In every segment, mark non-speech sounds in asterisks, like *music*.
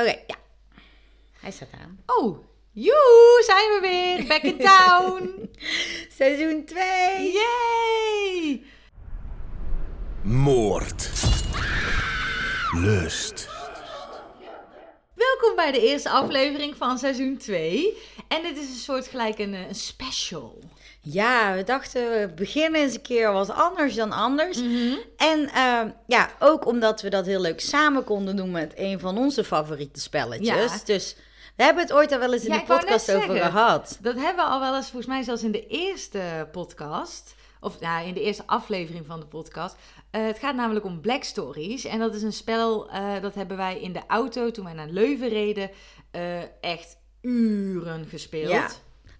Oké, ja. Hij staat aan. Oh, joe, zijn we weer. Back in town. *laughs* Seizoen 2. Yay. Moord. Lust. Welkom bij de eerste aflevering van seizoen 2. En dit is een soort gelijk een, eh, een special. Ja, we dachten we beginnen eens een keer wat anders dan anders. Mhm. En eh, ja, ook omdat we dat heel leuk samen konden doen met een van onze favoriete spelletjes. Ja. Dus we hebben het ooit al wel eens in Ja, de podcast over zeggen. gehad. Dat hebben we al wel eens, volgens mij zelfs in de eerste podcast. Of ja, in de eerste aflevering van de podcast. Eh, het gaat namelijk om Black Stories. En dat is een spel, eh, dat hebben wij in de auto toen wij naar Leuven reden, eh, echt uren gespeeld. Ja.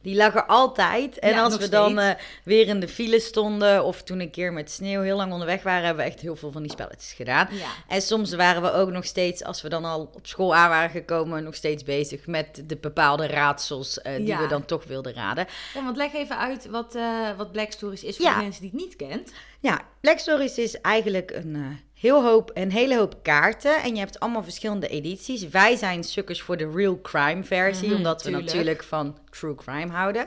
Die lag er altijd. En Ja, als we dan eh, weer in de file stonden of toen een keer met sneeuw heel lang onderweg waren, hebben we echt heel veel van die spelletjes gedaan. Ja. En soms waren we ook nog steeds, als we dan al op school aan waren gekomen, nog steeds bezig met de bepaalde raadsels eh, die Ja. we dan toch wilden raden. Ja, want leg even uit wat, eh, wat Black Stories is voor de mensen die het niet kent. Ja, Black Stories is eigenlijk een, heel hoop, een hele hoop kaarten. En je hebt allemaal verschillende edities. Wij zijn sukkers voor de real crime versie, Mhm, omdat we tuurlijk. natuurlijk van true crime houden.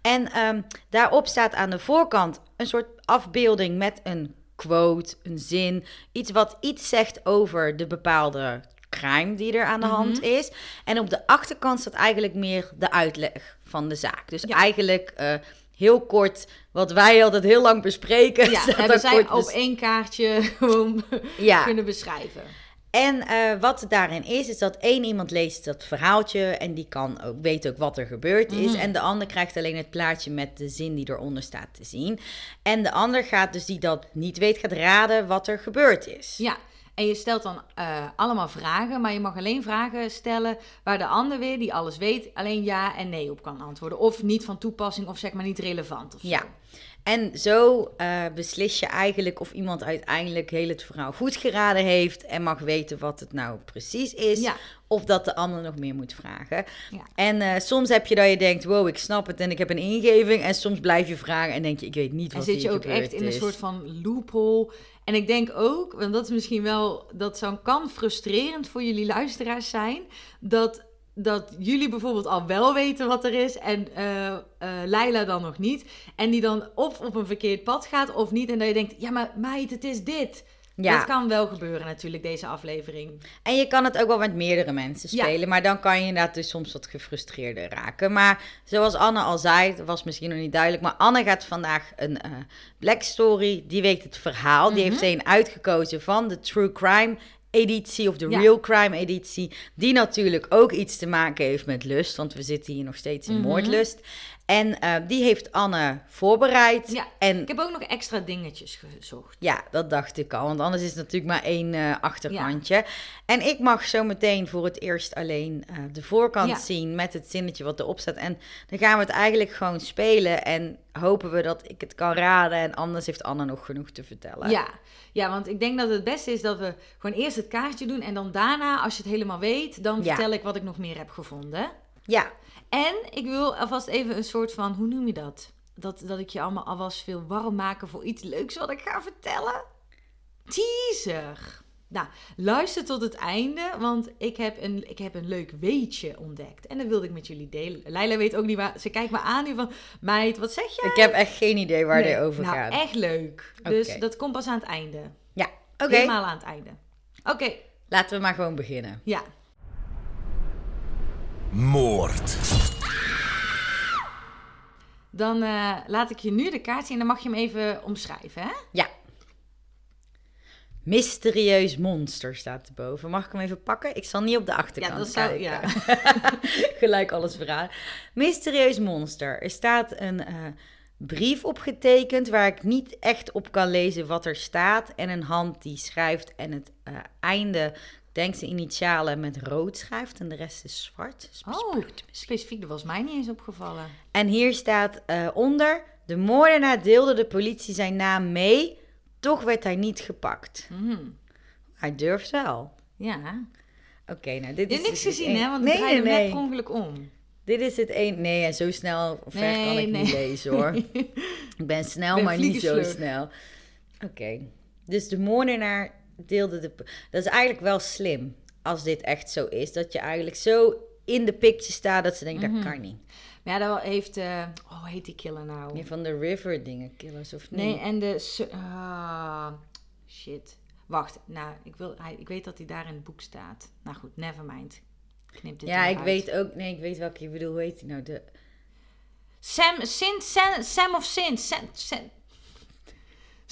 En ehm, daarop staat aan de voorkant een soort afbeelding met een quote, een zin. Iets wat iets zegt over de bepaalde crime die er aan de hand Mhm. is. En op de achterkant staat eigenlijk meer de uitleg van de zaak. Dus Ja. eigenlijk eh, heel kort wat wij altijd heel lang bespreken. Ja, *laughs* hebben zij op één kaartje *laughs* gewoon Ja. kunnen beschrijven. En eh, wat daarin is, is dat één iemand leest dat verhaaltje en die kan ook, weet ook wat er gebeurd is. Mhm. En de ander krijgt alleen het plaatje met de zin die eronder staat te zien. En de ander gaat dus die dat niet weet, gaat raden wat er gebeurd is. Ja, en je stelt dan eh, allemaal vragen, maar je mag alleen vragen stellen waar de ander weer, die alles weet, alleen ja en nee op kan antwoorden. Of niet van toepassing of zeg maar niet relevant of zo. Ja. En zo eh, beslis je eigenlijk of iemand uiteindelijk heel het verhaal goed geraden heeft en mag weten wat het nou precies is. Ja. Of dat de ander nog meer moet vragen. Ja. En eh, soms heb je dat je denkt, wow, ik snap het en ik heb een ingeving. En soms blijf je vragen en denk je, ik weet niet En wat zit je ook echt in een soort van loophole. En ik denk ook, want dat is misschien wel, dat zou, kan frustrerend voor jullie luisteraars zijn, dat, dat jullie bijvoorbeeld al wel weten wat er is en eh eh, Leila dan nog niet. En die dan of op een verkeerd pad gaat of niet. En dat je denkt, ja maar meid, het is dit. Ja. Dat kan wel gebeuren natuurlijk, deze aflevering. En je kan het ook wel met meerdere mensen Ja. spelen. Maar dan kan je inderdaad dus soms wat gefrustreerder raken. Maar zoals Anne al zei, dat was misschien nog niet duidelijk. Maar Anne gaat vandaag een eh, Black Story. Die weet het verhaal. Die Mhm. heeft ze een uitgekozen van de True Crime editie of de Ja. Real Crime editie. Die natuurlijk ook iets te maken heeft met lust. Want we zitten hier nog steeds in Mhm. moordlust. En eh, die heeft Anne voorbereid. Ja, En Ik heb ook nog extra dingetjes gezocht. ja, dat dacht ik al. Want anders is het natuurlijk maar één eh, achterkantje. En ik mag zo meteen voor het eerst alleen eh, de voorkant Ja. zien met het zinnetje wat erop staat. En dan gaan we het eigenlijk gewoon spelen. En hopen we dat ik het kan raden. En anders heeft Anne nog genoeg te vertellen. Ja. ja, want ik denk dat het beste is dat we gewoon eerst het kaartje doen. En dan daarna, als je het helemaal weet, dan Ja. vertel ik wat ik nog meer heb gevonden. Ja, En ik wil alvast even een soort van, hoe noem je dat? Dat, dat ik je allemaal alvast veel warm maken voor iets leuks wat ik ga vertellen. Teaser. Nou, luister tot het einde, want ik heb, een, ik heb een leuk weetje ontdekt. En dat wilde ik met jullie delen. Leila weet ook niet waar. Ze kijkt me aan nu van, meid, wat zeg je? ik heb echt geen idee waar dit over nou, gaat. echt leuk. Dus dat komt pas aan het einde. Ja, oké. Helemaal aan het einde. Oké, Laten we maar gewoon beginnen. ja. Moord. Dan eh, laat ik je nu de kaart zien en dan mag je hem even omschrijven, hè? Ja. Mysterieus monster staat erboven. Mag ik hem even pakken? Ik zal niet op de achterkant Ja, dat zou- kijken. ja. *laughs* Gelijk alles verraden. Mysterieus monster. Er staat een eh, brief opgetekend waar ik niet echt op kan lezen wat er staat. En een hand die schrijft en het eh, einde, denk zijn initialen met rood schrijft en de rest is zwart. Oh, specifiek, dat was mij niet eens opgevallen. En hier staat eh, onder, de moordenaar deelde de politie zijn naam mee, toch werd hij niet gepakt. Mhm. Hij durft wel. Ja. Oké, nou dit Je is niks dus gezien, hè? Want nee, ik nee, nee. net per ongeluk om. Dit is het een. Nee, en zo snel ver Nee, kan ik nee. niet lezen hoor. *laughs* Ik ben snel, Ben maar niet zo snel. Oké. Dus de moordenaar deelde de. Dat is eigenlijk wel slim. als dit echt zo is, dat je eigenlijk zo in de picture staat dat ze denken, Mhm. dat kan niet. Maar ja, dat heeft... eh, oh, hoe heet die killer nou? Meer van de river dingen, killers of niet? Nee, en de... ah, shit. Wacht, nou, ik, wil, hij, ik weet dat hij daar in het boek staat. Nou goed, nevermind. Knip dit ja, ik uit. weet ook, nee, ik weet welke je bedoelt. Hoe heet die nou? De, Sam, Sin, Sam, Sam of Sin. Sam, Sam.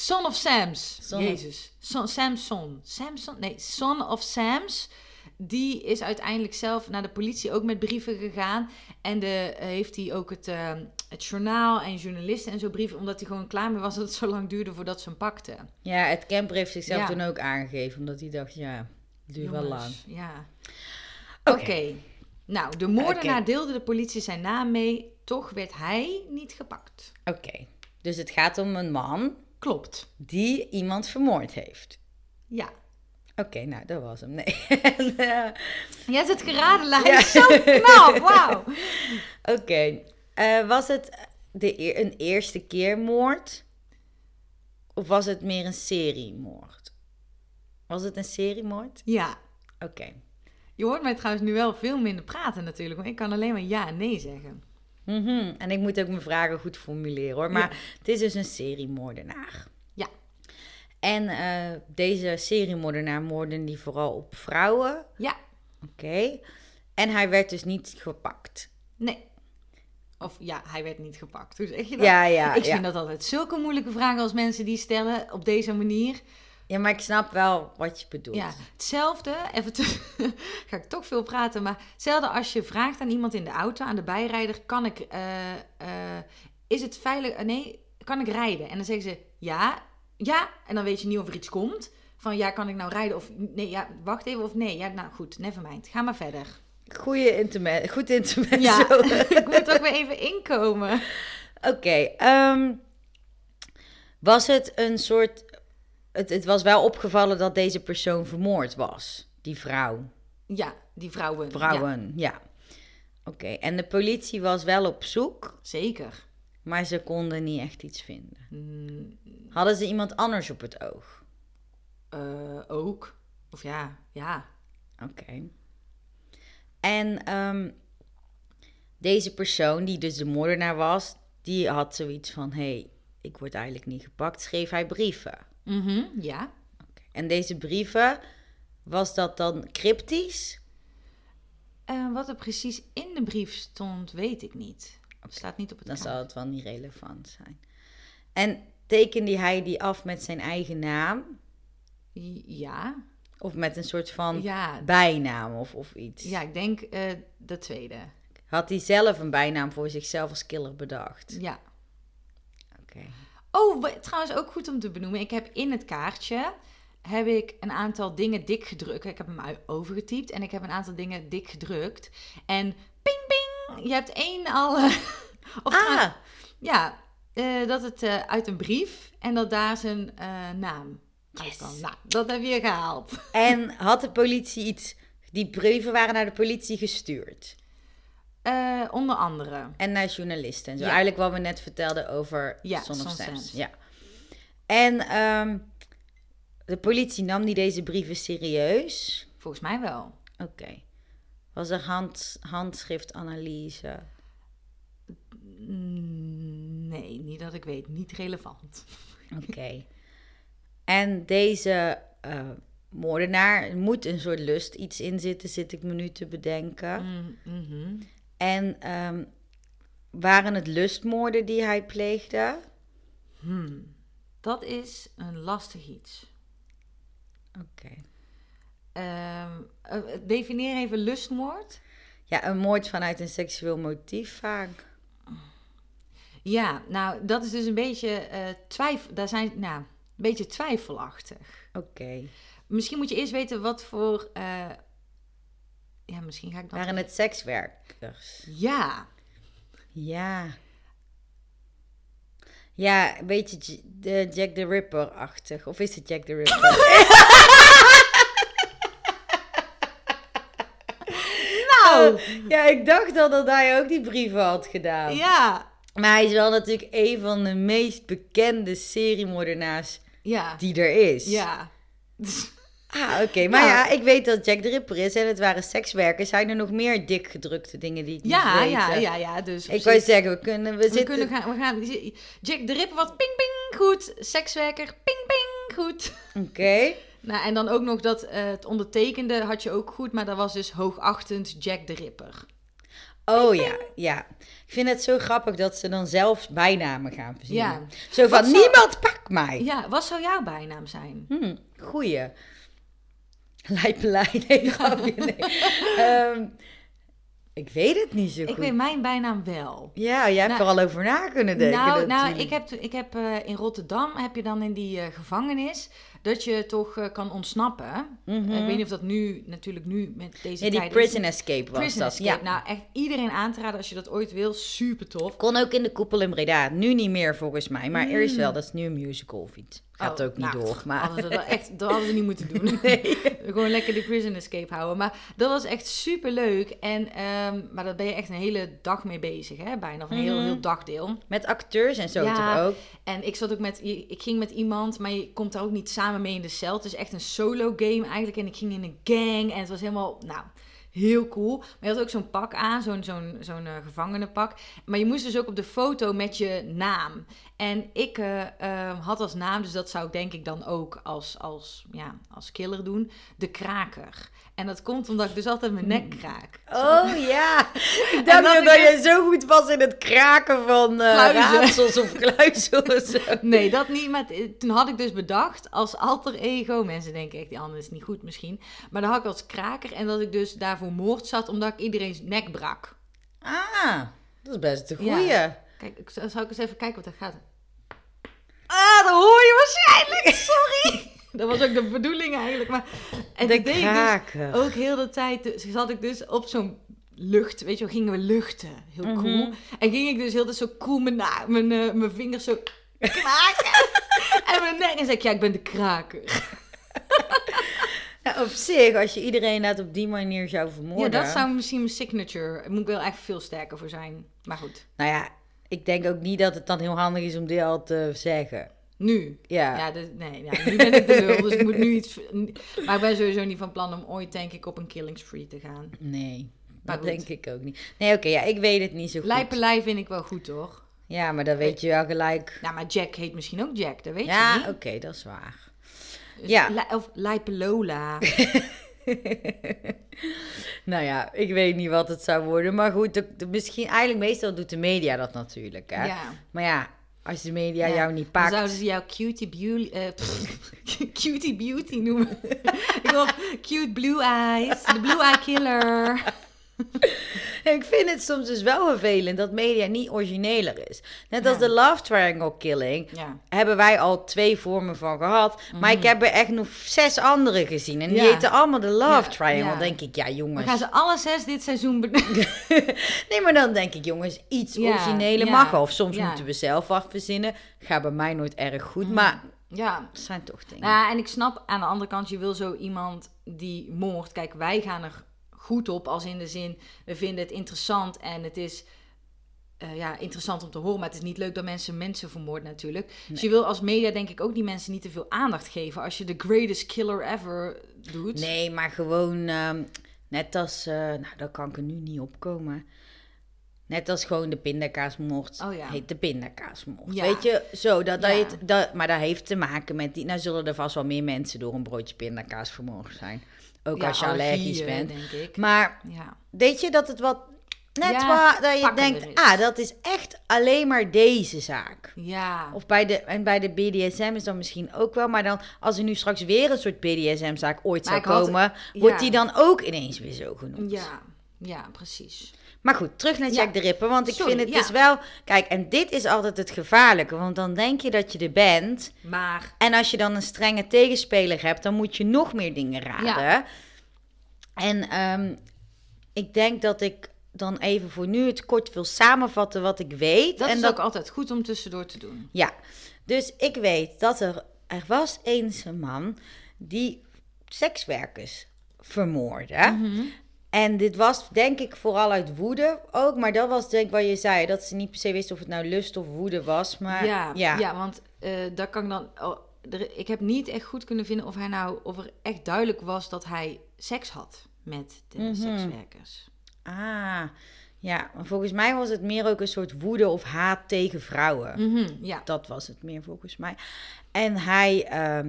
Son of Sams. Son- Jezus. Son, Samson. Samson? Nee, Son of Sams. Die is uiteindelijk zelf naar de politie ook met brieven gegaan. En de, eh, heeft hij ook het, eh, het journaal en journalisten en zo brieven. Omdat hij gewoon klaar mee was dat het zo lang duurde voordat ze hem pakten. ja, het camper heeft zichzelf Ja. toen ook aangegeven. Omdat hij dacht, ja, het duurt wel lang. Ja. Oké. Nou, de moordenaar deelde de politie zijn naam mee. Toch werd hij niet gepakt. Oké, dus het gaat om een man Klopt. die iemand vermoord heeft. Ja. Oké, nou, dat was hem. Nee. En, eh, hebt het geraden. Ja. Zo knap, wauw. *laughs* Oké, eh, was het de, eer- een eerste keer moord? Of was het meer een seriemoord? Was het een seriemoord? Ja. Oké. Je hoort mij trouwens nu wel veel minder praten natuurlijk. Want ik kan alleen maar ja en nee zeggen. Mhm. En ik moet ook mijn vragen goed formuleren hoor. Maar het is dus een seriemoordenaar. Ja. En eh, deze seriemoordenaar moorden die vooral op vrouwen. Ja. Oké. En hij werd dus niet gepakt. Nee. Of ja, hij werd niet gepakt. Hoe zeg je dat? Ja, ja, ik ja. vind dat altijd zulke moeilijke vragen als mensen die stellen op deze manier. Ja, maar ik snap wel wat je bedoelt. Ja, hetzelfde, even te, *laughs* ga ik toch veel praten, maar hetzelfde als je vraagt aan iemand in de auto, aan de bijrijder, kan ik, eh, eh, is het veilig, eh, nee, kan ik rijden? En dan zeggen ze ja, ja, en dan weet je niet of er iets komt. Van ja, kan ik nou rijden of nee, ja, wacht even of nee. Ja, nou goed, nevermind, ga maar verder. Goeie interme goed intermezzo. Ja, *laughs* ik moet ook weer even inkomen. Oké, ehm, was het een soort... Het, het was wel opgevallen dat deze persoon vermoord was. Die vrouw. Ja, die vrouwen. Vrouwen, ja. Oké, en de politie was wel op zoek, zeker. maar ze konden niet echt iets vinden. Mm, Hadden ze iemand anders op het oog? eh, ook. Of ja, ja. Oké. En ehm, deze persoon, die dus de moordenaar was, die had zoiets van: hé, hey, ik word eigenlijk niet gepakt. Schreef hij brieven. Mhm, ja. En deze brieven, was dat dan cryptisch? Eh, wat er precies in de brief stond, weet ik niet. Het staat niet op het Dan kaart. zal het wel niet relevant zijn. En tekende hij die af met zijn eigen naam? Ja, Of met een soort van ja, bijnaam of, of iets? ja, ik denk eh, de tweede. Had hij zelf een bijnaam voor zichzelf als killer bedacht? Ja. Oh, trouwens ook goed om te benoemen. Ik heb in het kaartje heb ik een aantal dingen dik gedrukt. Ik heb hem overgetypt en ik heb een aantal dingen dik gedrukt. En ping ping, je hebt één al. *laughs* of trouwens- Ah, ja, eh, dat het eh, uit een brief en dat daar zijn eh, naam Yes. Nou, dat heb je gehaald. en had de politie iets... Die brieven waren naar de politie gestuurd. Eh, onder andere. En naar journalisten en zo. Ja. Eigenlijk wat we net vertelden over Ja, Son of. Ja. En ehm, de politie nam die deze brieven serieus. Volgens mij wel. Oké. Was er hand, handschriftanalyse? Mm, Nee, niet dat ik weet. Niet relevant. Oké. en deze eh, moordenaar moet een soort lust iets in zitten, zit ik me nu te bedenken. Mm, mhm. En ehm, waren het lustmoorden die hij pleegde? Hmm. Dat is een lastig iets. Oké. Ehm, eh, defineer even lustmoord. Ja, een moord vanuit een seksueel motief vaak. Ja, nou, dat is dus een beetje eh twijfel. Daar zijn, nou, een beetje twijfelachtig. Oké. Misschien moet je eerst weten wat voor. eh, ja, misschien ga ik dan. Waren het sekswerkers? Ja, Ja. Ja, een beetje J- de Jack the Ripper-achtig. Of is het Jack the Ripper? *laughs* nou, ja, ik dacht al dat hij ook die brieven had gedaan. ja, Maar hij is wel natuurlijk een van de meest bekende seriemoordenaars ja, die er is. ja. Ah, oké. Maar Nou. ja, ik weet dat Jack de Ripper is en het waren sekswerkers. Zijn er nog meer dik gedrukte dingen die ik niet Ja, weet? ja, ja, ja. Dus Ik wou zeggen, we kunnen... We, we zitten... kunnen gaan, we gaan. Jack de Ripper wat ping ping goed. Sekswerker ping ping goed. Oké. *laughs* Nou, en dan ook nog dat eh, het ondertekende had je ook goed, maar dat was dus hoogachtend Jack de Ripper. Oh ja, ja. Ik vind het zo grappig dat ze dan zelf bijnamen gaan verzinnen. Ja. Zo van, zou- niemand pakt mij. Ja, wat zou jouw bijnaam zijn? Hm, goeie. Lijpelei, nee, grapje, nee. Ehm, ik weet het niet zo Ik goed. weet mijn bijnaam wel. Ja, jij hebt Nou, er al over na kunnen denken nou, nou, ik heb, ik heb eh, in Rotterdam heb je dan in die eh, gevangenis dat je toch eh, kan ontsnappen. Mhm. Ik weet niet of dat nu, natuurlijk nu met deze Ja, die tijd... prison escape was Prison dat. escape. Ja. Nou, echt iedereen aan te raden als je dat ooit wil. Super tof. Kon ook in de koepel in Breda. Nu niet meer volgens mij, maar eerst wel. Dat is nu een musical of iets. Gaat Oh, ook niet nou, door. Maar... Hadden dat, echt, dat hadden we niet moeten doen. *laughs* *laughs* Gewoon lekker die prison escape houden. Maar dat was echt super leuk. En, ehm, maar daar ben je echt een hele dag mee bezig, hè? Bijna. Of een heel, Mhm. heel dagdeel. Met acteurs en zo Ja. toch ook? En ik zat ook met, ik ging met iemand, maar je komt daar ook niet samen mee in de cel. Het is echt een solo game eigenlijk. En ik ging in een gang en het was helemaal, nou, heel cool. Maar je had ook zo'n pak aan, zo'n zo'n zo'n eh, gevangenenpak. Maar je moest dus ook op de foto met je naam. En ik eh, eh, had als naam, dus dat zou ik denk ik dan ook als, als, ja, als killer doen, de kraker. En dat komt omdat ik dus altijd mijn nek kraak. Oh ja, *laughs* ik dacht dat dat, dat dus- je zo goed was in het kraken van eh Kluizen. raadsels of *laughs* kluizen zo. Nee, dat niet. Maar t- toen had ik dus bedacht als alter ego. Mensen denken echt, die andere is niet goed misschien. Maar dan had ik als kraker en dat ik dus daarvoor moord zat omdat ik iedereen's nek brak. Ah, dat is best een Ja. goeie. Kijk, ik, zal zal ik eens even kijken wat er gaat. Ah, dat hoor je waarschijnlijk. *laughs* Sorry. *laughs* dat was ook de bedoeling eigenlijk. Maar, en De dat deed ik dus ook heel de tijd. Dus zat ik dus op zo'n lucht. Weet je wel, gingen we luchten. Heel Mhm. cool. En ging ik dus heel de zo cool mijn, mijn, eh, mijn vingers zo kraken. *laughs* en mijn nek. En zei ik, ja, ik ben de kraker. *laughs* Nou, op zich, als je iedereen inderdaad op die manier zou vermoorden. Ja, dat zou misschien mijn signature. Daar moet ik wel echt veel sterker voor zijn. Maar goed. Nou ja, ik denk ook niet dat het dan heel handig is om dit al te zeggen. Nu. Ja. Ja, dus, nee, ja, nu ben ik de lul, dus ik moet nu iets... Maar ik ben sowieso niet van plan om ooit, denk ik, op een killing spree te gaan. Nee, Maar dat goed. denk ik ook niet. Nee, oké, ja, ik weet het niet zo goed. Lijpelei vind ik wel goed, toch? Ja, maar dan weet je wel gelijk. Nou, maar Jack heet misschien ook Jack, dat weet je Ja, niet. oké, dat is waar. Dus ja. li- of Lijpelola. *laughs* Nou ja, ik weet niet wat het zou worden. Maar goed, de, de- misschien eigenlijk meestal doet de media dat natuurlijk. Hè? Ja. Maar ja, als de media Ja, jou niet Dan pakt. zouden ze jou cutie beauty, eh, pff, *laughs* cutie beauty noemen. *laughs* ik wil cute blue eyes, de blue eye killer. *laughs* Ik vind het soms dus wel vervelend dat media niet origineler is. Net als Ja. de Love Triangle Killing. Ja. Hebben wij al twee vormen van gehad. Maar ik heb er echt nog zes andere gezien. En die Mhm. Ja. heten allemaal de Love Ja, Triangle. ja. denk ik, ja We jongens. gaan ze alle zes dit seizoen... *laughs* Nee, maar dan denk ik, jongens, iets Ja, origineler ja, mag. Of soms ja. moeten we zelf wat verzinnen. Gaat bij mij nooit erg goed. Maar ja, het zijn toch dingen. Nou, en ik snap aan de andere kant, je wil zo iemand die moord. Kijk, wij gaan er goed op, als in de zin, we vinden het interessant en het is eh, ja, interessant om te horen, maar het is niet leuk dat mensen mensen vermoorden natuurlijk. Dus je wil als media denk ik ook die mensen niet te veel aandacht geven als je de greatest killer ever doet. Nee, maar gewoon ehm, net als, eh, nou, daar kan ik er nu niet opkomen. Net als gewoon de pindakaasmoord Oh ja. heet de pindakaasmoord. Ja. Weet je, zo, dat, dat Ja. dat, maar dat heeft te maken met die, nou zullen er vast wel meer mensen door een broodje pindakaas vermoord zijn. Ook Ja, als je allergisch bent. denk ik. Maar Ja. weet je dat het wat, net Ja, waar, dat je denkt, ah, dat is echt alleen maar deze zaak. Ja. Of bij de, en bij de BDSM is dan misschien ook wel. Maar dan, als er nu straks weer een soort BDSM-zaak ooit Maar zou had- komen, wordt die dan ook ineens weer zo genoemd. ja. Ja, precies. Maar goed, terug naar Jack Ja. de Ripper. Want ik Sorry, vind het ja. dus wel... Kijk, en dit is altijd het gevaarlijke. Want dan denk je dat je er bent. Maar En als je dan een strenge tegenspeler hebt, dan moet je nog meer dingen raden. Ja. En ehm, ik denk dat ik dan even voor nu het kort wil samenvatten wat ik weet. dat en is dat ook altijd goed om tussendoor te doen. Ja, dus ik weet dat er, er was eens een man die sekswerkers vermoordde. Mhm. En dit was denk ik vooral uit woede ook. Maar dat was denk ik wat je zei. Dat ze niet per se wisten of het nou lust of woede was. Maar ja, ja. ja. want eh daar kan ik dan... oh, er, ik heb niet echt goed kunnen vinden of hij nou, of er echt duidelijk was dat hij seks had met de Mhm. sekswerkers. Ah, ja. maar Volgens mij was het meer ook een soort woede of haat tegen vrouwen. Mhm, ja. Dat was het meer volgens mij. En hij, ehm,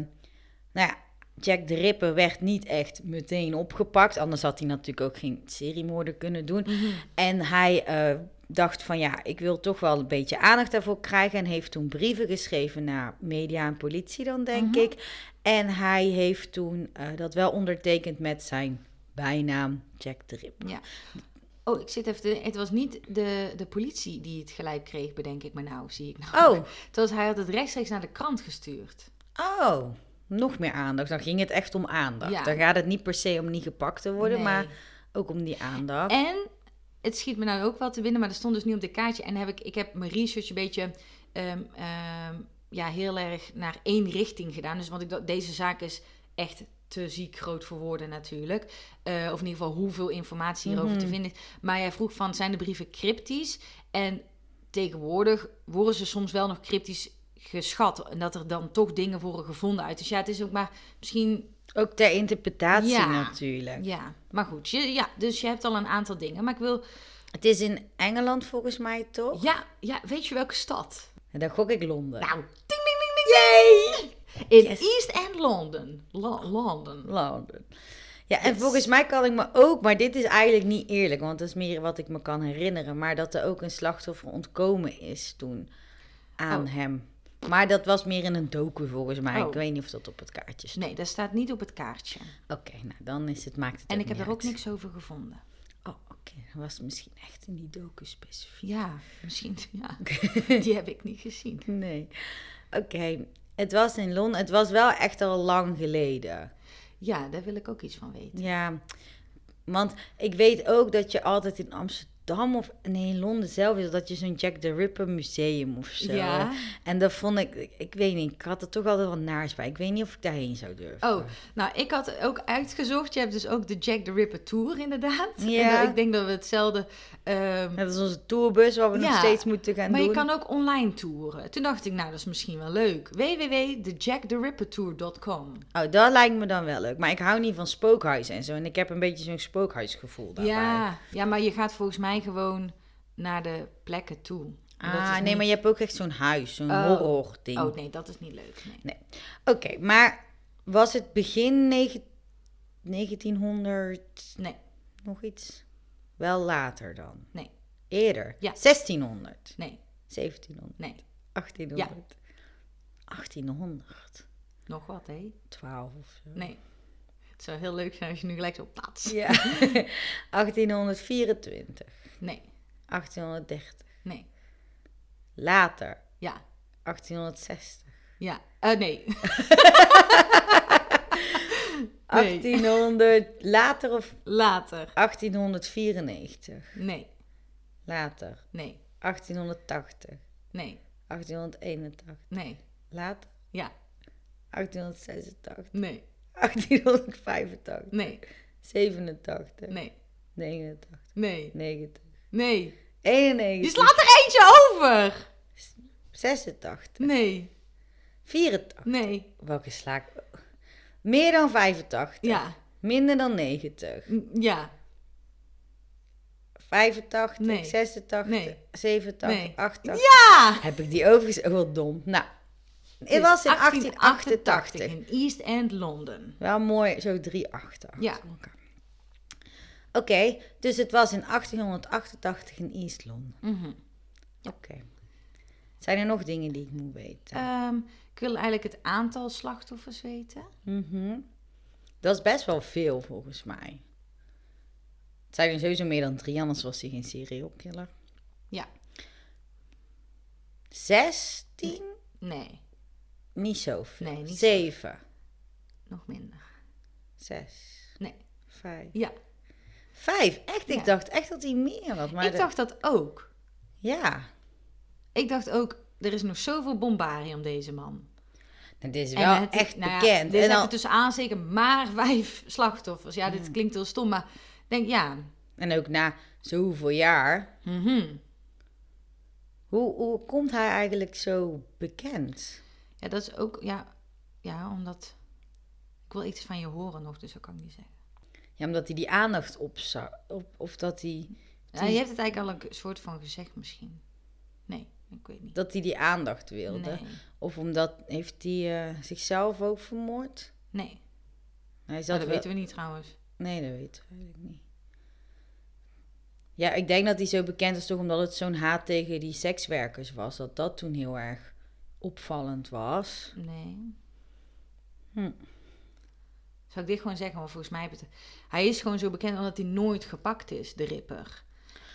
nou ja, Jack de Ripper werd niet echt meteen opgepakt. Anders had hij natuurlijk ook geen seriemoorden kunnen doen. Mhm. En hij eh, dacht van ja, ik wil toch wel een beetje aandacht daarvoor krijgen. En heeft toen brieven geschreven naar media en politie dan, denk Mhm. ik. En hij heeft toen eh, dat wel ondertekend met zijn bijnaam Jack de Ripper. Ja. Oh, ik zit even. Te, het was niet de, de politie die het gelijk kreeg, bedenk ik me nou, zie ik nou. Oh, *laughs* Het was, hij had het rechtstreeks naar de krant gestuurd. oh, nog meer aandacht. Dan ging het echt om aandacht. Ja. Dan gaat het niet per se om niet gepakt te worden, Nee. maar ook om die aandacht. En het schiet me nou ook wel te binnen, maar er stond dus niet op de kaartje. En heb ik, ik heb mijn research een beetje ehm, ehm, ja, heel erg naar één richting gedaan. Dus want ik, deze zaak is echt te ziek groot voor woorden natuurlijk. Eh, of in ieder geval hoeveel informatie hierover te Mhm. vinden is. Maar jij vroeg van, zijn de brieven cryptisch? En tegenwoordig worden ze soms wel nog cryptisch geschat. En dat er dan toch dingen worden gevonden uit. Dus ja, het is ook maar misschien Ook ter interpretatie Ja. natuurlijk. Ja, maar goed. Je, ja, dus je hebt al een aantal dingen. Maar ik wil... Het is in Engeland volgens mij toch? Ja, ja weet je welke stad? En dan gok ik Londen. Nou, ding, ding, ding, ding! In Yes. East End London. Lo- London. Londen. Ja, en Yes. volgens mij kan ik me ook, maar dit is eigenlijk niet eerlijk, want dat is meer wat ik me kan herinneren, maar dat er ook een slachtoffer ontkomen is toen aan Oh. hem. Maar dat was meer in een docu volgens mij. Oh. Ik weet niet of dat op het kaartje stond. Nee, dat staat niet op het kaartje. Oké, nou dan is het, maakt het En ik heb er ook niks over gevonden. Oh, oké. Dat was misschien echt in die docu specifiek. Ja, misschien. *laughs* Ja. Die heb ik niet gezien. Nee. Oké, het was in Londen. Het was wel echt al lang geleden. Ja, daar wil ik ook iets van weten. Ja, want ik weet ook dat je altijd in Amsterdam of nee, Londen zelf is dat je zo'n Jack the Ripper museum of zo. Ja. En dat vond ik, ik, weet niet, ik had er toch altijd wel naars bij. Ik weet niet of ik daarheen zou durven. Oh, nou, ik had ook uitgezocht. Je hebt dus ook de Jack the Ripper Tour, inderdaad. Ja. En, ik denk dat we hetzelfde... ehm, Dat is onze tourbus wat we nog steeds moeten gaan maar doen. je kan ook online toeren. Toen dacht ik, nou, dat is misschien wel leuk. www.thejackthерippertour.com Oh, dat lijkt me dan wel leuk. Maar ik hou niet van spookhuizen en zo. En ik heb een beetje zo'n spookhuisgevoel daarbij. Ja, ja, maar je gaat volgens mij gewoon naar de plekken toe. Ah, nee, niet- maar je hebt ook echt zo'n huis, zo'n Oh. horror ding. Oh nee, dat is niet leuk. Nee. Nee. Oké, maar was het begin negen- 1900 Nee, nog iets? Wel later dan? Nee. Eerder? Ja. 1600? nee, 1700? nee. 1800? 1800? Nog wat, hè? 12 of zo? Nee. Het zou heel leuk zijn als je nu gelijk zo plaats. Ja. *laughs* *laughs* 1824? Nee, 1830? nee. Later? Ja, 1860? ja. Nee. *laughs* nee. 1800? Later of Later. 1894? Nee, Later? nee, 1880? nee, 1881? nee. Later? Ja, 1886? nee, 1885? nee, 87? nee, 89? nee, 90? Nee. 91? Je slaat er eentje over. 86? Nee, 84? nee. Welke sla ik? Meer dan 85? Ja, Minder dan 90? n- ja, 85? Nee. 86? Nee. 87? Nee. 88? ja. Heb ik die overigens ook wel dom? Nou, het was in 1888. in East End, Londen. Wel mooi, zo drie achter Ja. elkaar. Oké, dus het was in 1888 in East London. Mhm. Oké. Zijn er nog dingen die ik moet weten? Ehm, ik wil eigenlijk het aantal slachtoffers weten. Mhm. Dat is best wel veel volgens mij. Het zijn er sowieso meer dan drie, anders was hij geen serial killer. Ja. 16? Nee, Niet zoveel. Nee, niet zo. 7, nog minder. 6, Nee. 5. Ja, 5, echt? Ik Ja. dacht echt dat hij meer had. Maar ik de- dacht dat ook. Ja, Ik dacht ook, er is nog zoveel bombardie om deze man. het is En wel het echt nou ja, bekend. Dit is en dan, tussen aansteken maar *laughs* vijf slachtoffers. Ja, dit klinkt heel stom, maar denk ja. en ook na zoveel jaar. mhm. Hoe, hoe komt hij eigenlijk zo bekend? Ja, dat is ook, ja. Ja, omdat... Ik wil iets van je horen nog, dus dat kan ik niet zeggen. Ja, omdat hij die aandacht op, op Of dat hij... Ja, je hebt het eigenlijk al een soort van gezegd misschien. Nee, ik weet niet. Dat hij die aandacht wilde. Nee. Of omdat... Heeft hij eh, zichzelf ook vermoord? Nee. Hij Oh, zat dat wel- weten we niet trouwens. Nee, dat weet ik eigenlijk niet. Ja, ik denk dat hij zo bekend is toch omdat het zo'n haat tegen die sekswerkers was. Dat dat toen heel erg opvallend was. Nee. Hm. Zou ik dit gewoon zeggen? Want volgens mij heb het... Hij is gewoon zo bekend omdat hij nooit gepakt is, de ripper.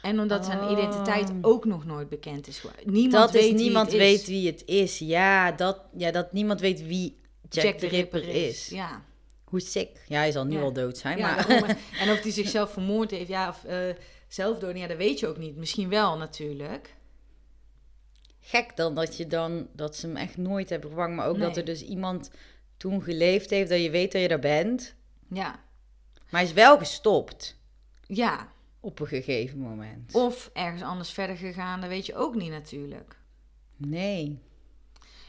En omdat zijn Oh. identiteit ook nog nooit bekend is. Niemand dat weet is wie niemand het weet is. wie het is. Ja dat, ja, dat niemand weet wie Jack, de Ripper is. Ja. Hoe sick. Ja, hij zal nu Ja. al dood zijn, ja maar... *laughs* en of hij zichzelf vermoord heeft, ja, of zelfdood, ja, dat weet je ook niet. Misschien wel, natuurlijk. Gek dan dat je dan... Dat ze hem echt nooit hebben gevangen. Maar ook dat er dus iemand toen geleefd heeft dat je weet dat je er bent. Ja. Maar hij is wel gestopt. Ja. Op een gegeven moment. Of ergens anders verder gegaan, dat weet je ook niet natuurlijk. Nee.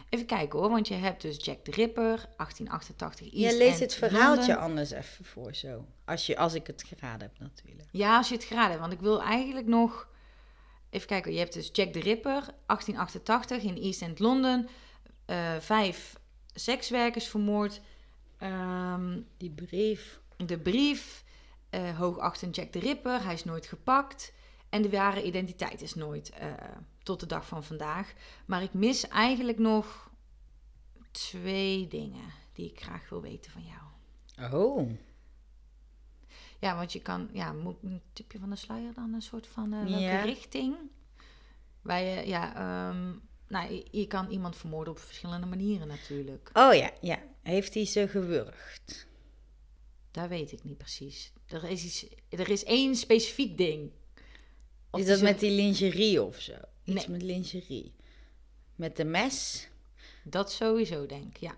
Even kijken hoor, want je hebt dus Jack the Ripper, 1888 Je East leest End, het verhaaltje anders even voor zo. Als, je, als ik het geraden heb natuurlijk. Ja, als je het geraden hebt, want ik wil eigenlijk nog... Even kijken, je hebt dus Jack the Ripper, 1888 in East End, Londen. Eh, vijf sekswerkers vermoord. Ehm, Die brief. de brief, eh hoogachtend Jack the Ripper, hij is nooit gepakt. En de ware identiteit is nooit eh, tot de dag van vandaag. Maar ik mis eigenlijk nog twee dingen die ik graag wil weten van jou. Oh. Ja, want je kan, ja, moet een tipje van de sluier dan een soort van eh, welke Ja. richting? Waar je, ja, ehm, nou, je, je kan iemand vermoorden op verschillende manieren natuurlijk. Oh ja, ja. Heeft hij ze gewurgd? Dat weet ik niet precies. Er is, iets, er is één specifiek ding. Of is dat met die lingerie of zo? Iets Nee. met lingerie. Met de mes? Dat sowieso, denk ik, ja.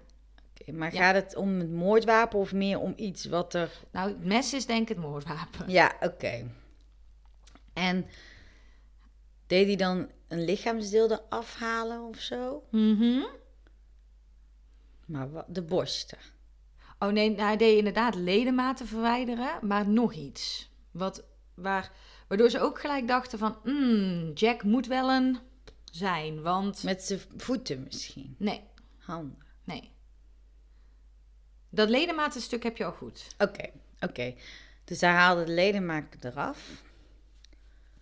Oké, maar Ja. gaat het om het moordwapen of meer om iets wat er... Nou, het mes is denk ik het moordwapen. Ja, oké. En deed hij dan een lichaamsdeel eraf halen of zo? Mhm. Maar wat, de borsten. Oh nee, hij deed inderdaad ledematen verwijderen, maar nog iets. Wat, waar, waardoor ze ook gelijk dachten van, hmm, Jack moet wel een zijn, want... Met zijn voeten misschien. Nee, Handen. nee. Dat ledematenstuk heb je al goed. Oké, oké. Dus hij haalde de ledematen eraf.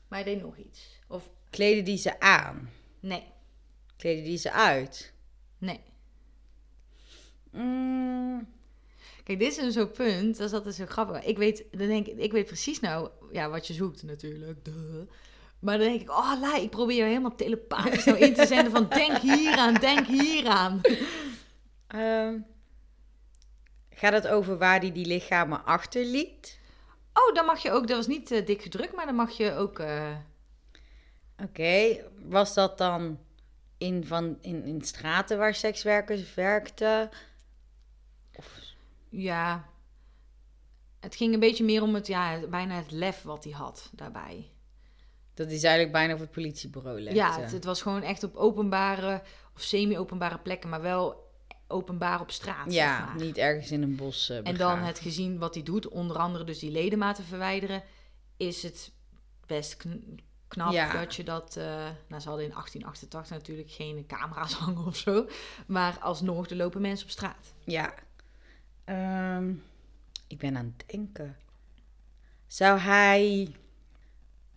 Maar hij deed nog iets. Kleden die ze aan? nee, Kleden die ze uit? nee. Mm, Kijk, dit is een zo'n punt, dat is altijd zo grappig. Ik weet, dan denk ik, ik weet precies nou ja, wat je zoekt natuurlijk. Duh. Maar dan denk ik, oh Lai, ik probeer helemaal telepathisch nou in te *laughs* zenden van denk hieraan, denk hieraan. ehm, gaat het over waar hij die lichamen achterliet? Oh, dan mag je ook, dat was niet eh, dik gedrukt, maar dan mag je ook... eh, Oké, was dat dan in, van, in, in straten waar sekswerkers werkten? Of, ja, het ging een beetje meer om het, ja, bijna het lef wat hij had daarbij. dat is eigenlijk bijna op het politiebureau legde. Ja, het, het was gewoon echt op openbare of semi-openbare plekken, maar wel openbaar op straat. ja zeg maar. niet ergens in een bos eh, En dan het gezien wat hij doet, onder andere dus die ledematen verwijderen, is het best knap Ja. dat je dat... eh, nou, ze hadden in 1888 natuurlijk geen camera's *laughs* hangen of zo, maar alsnog, er lopen mensen op straat. Ja. Ehm, ik ben aan het denken. Zou hij...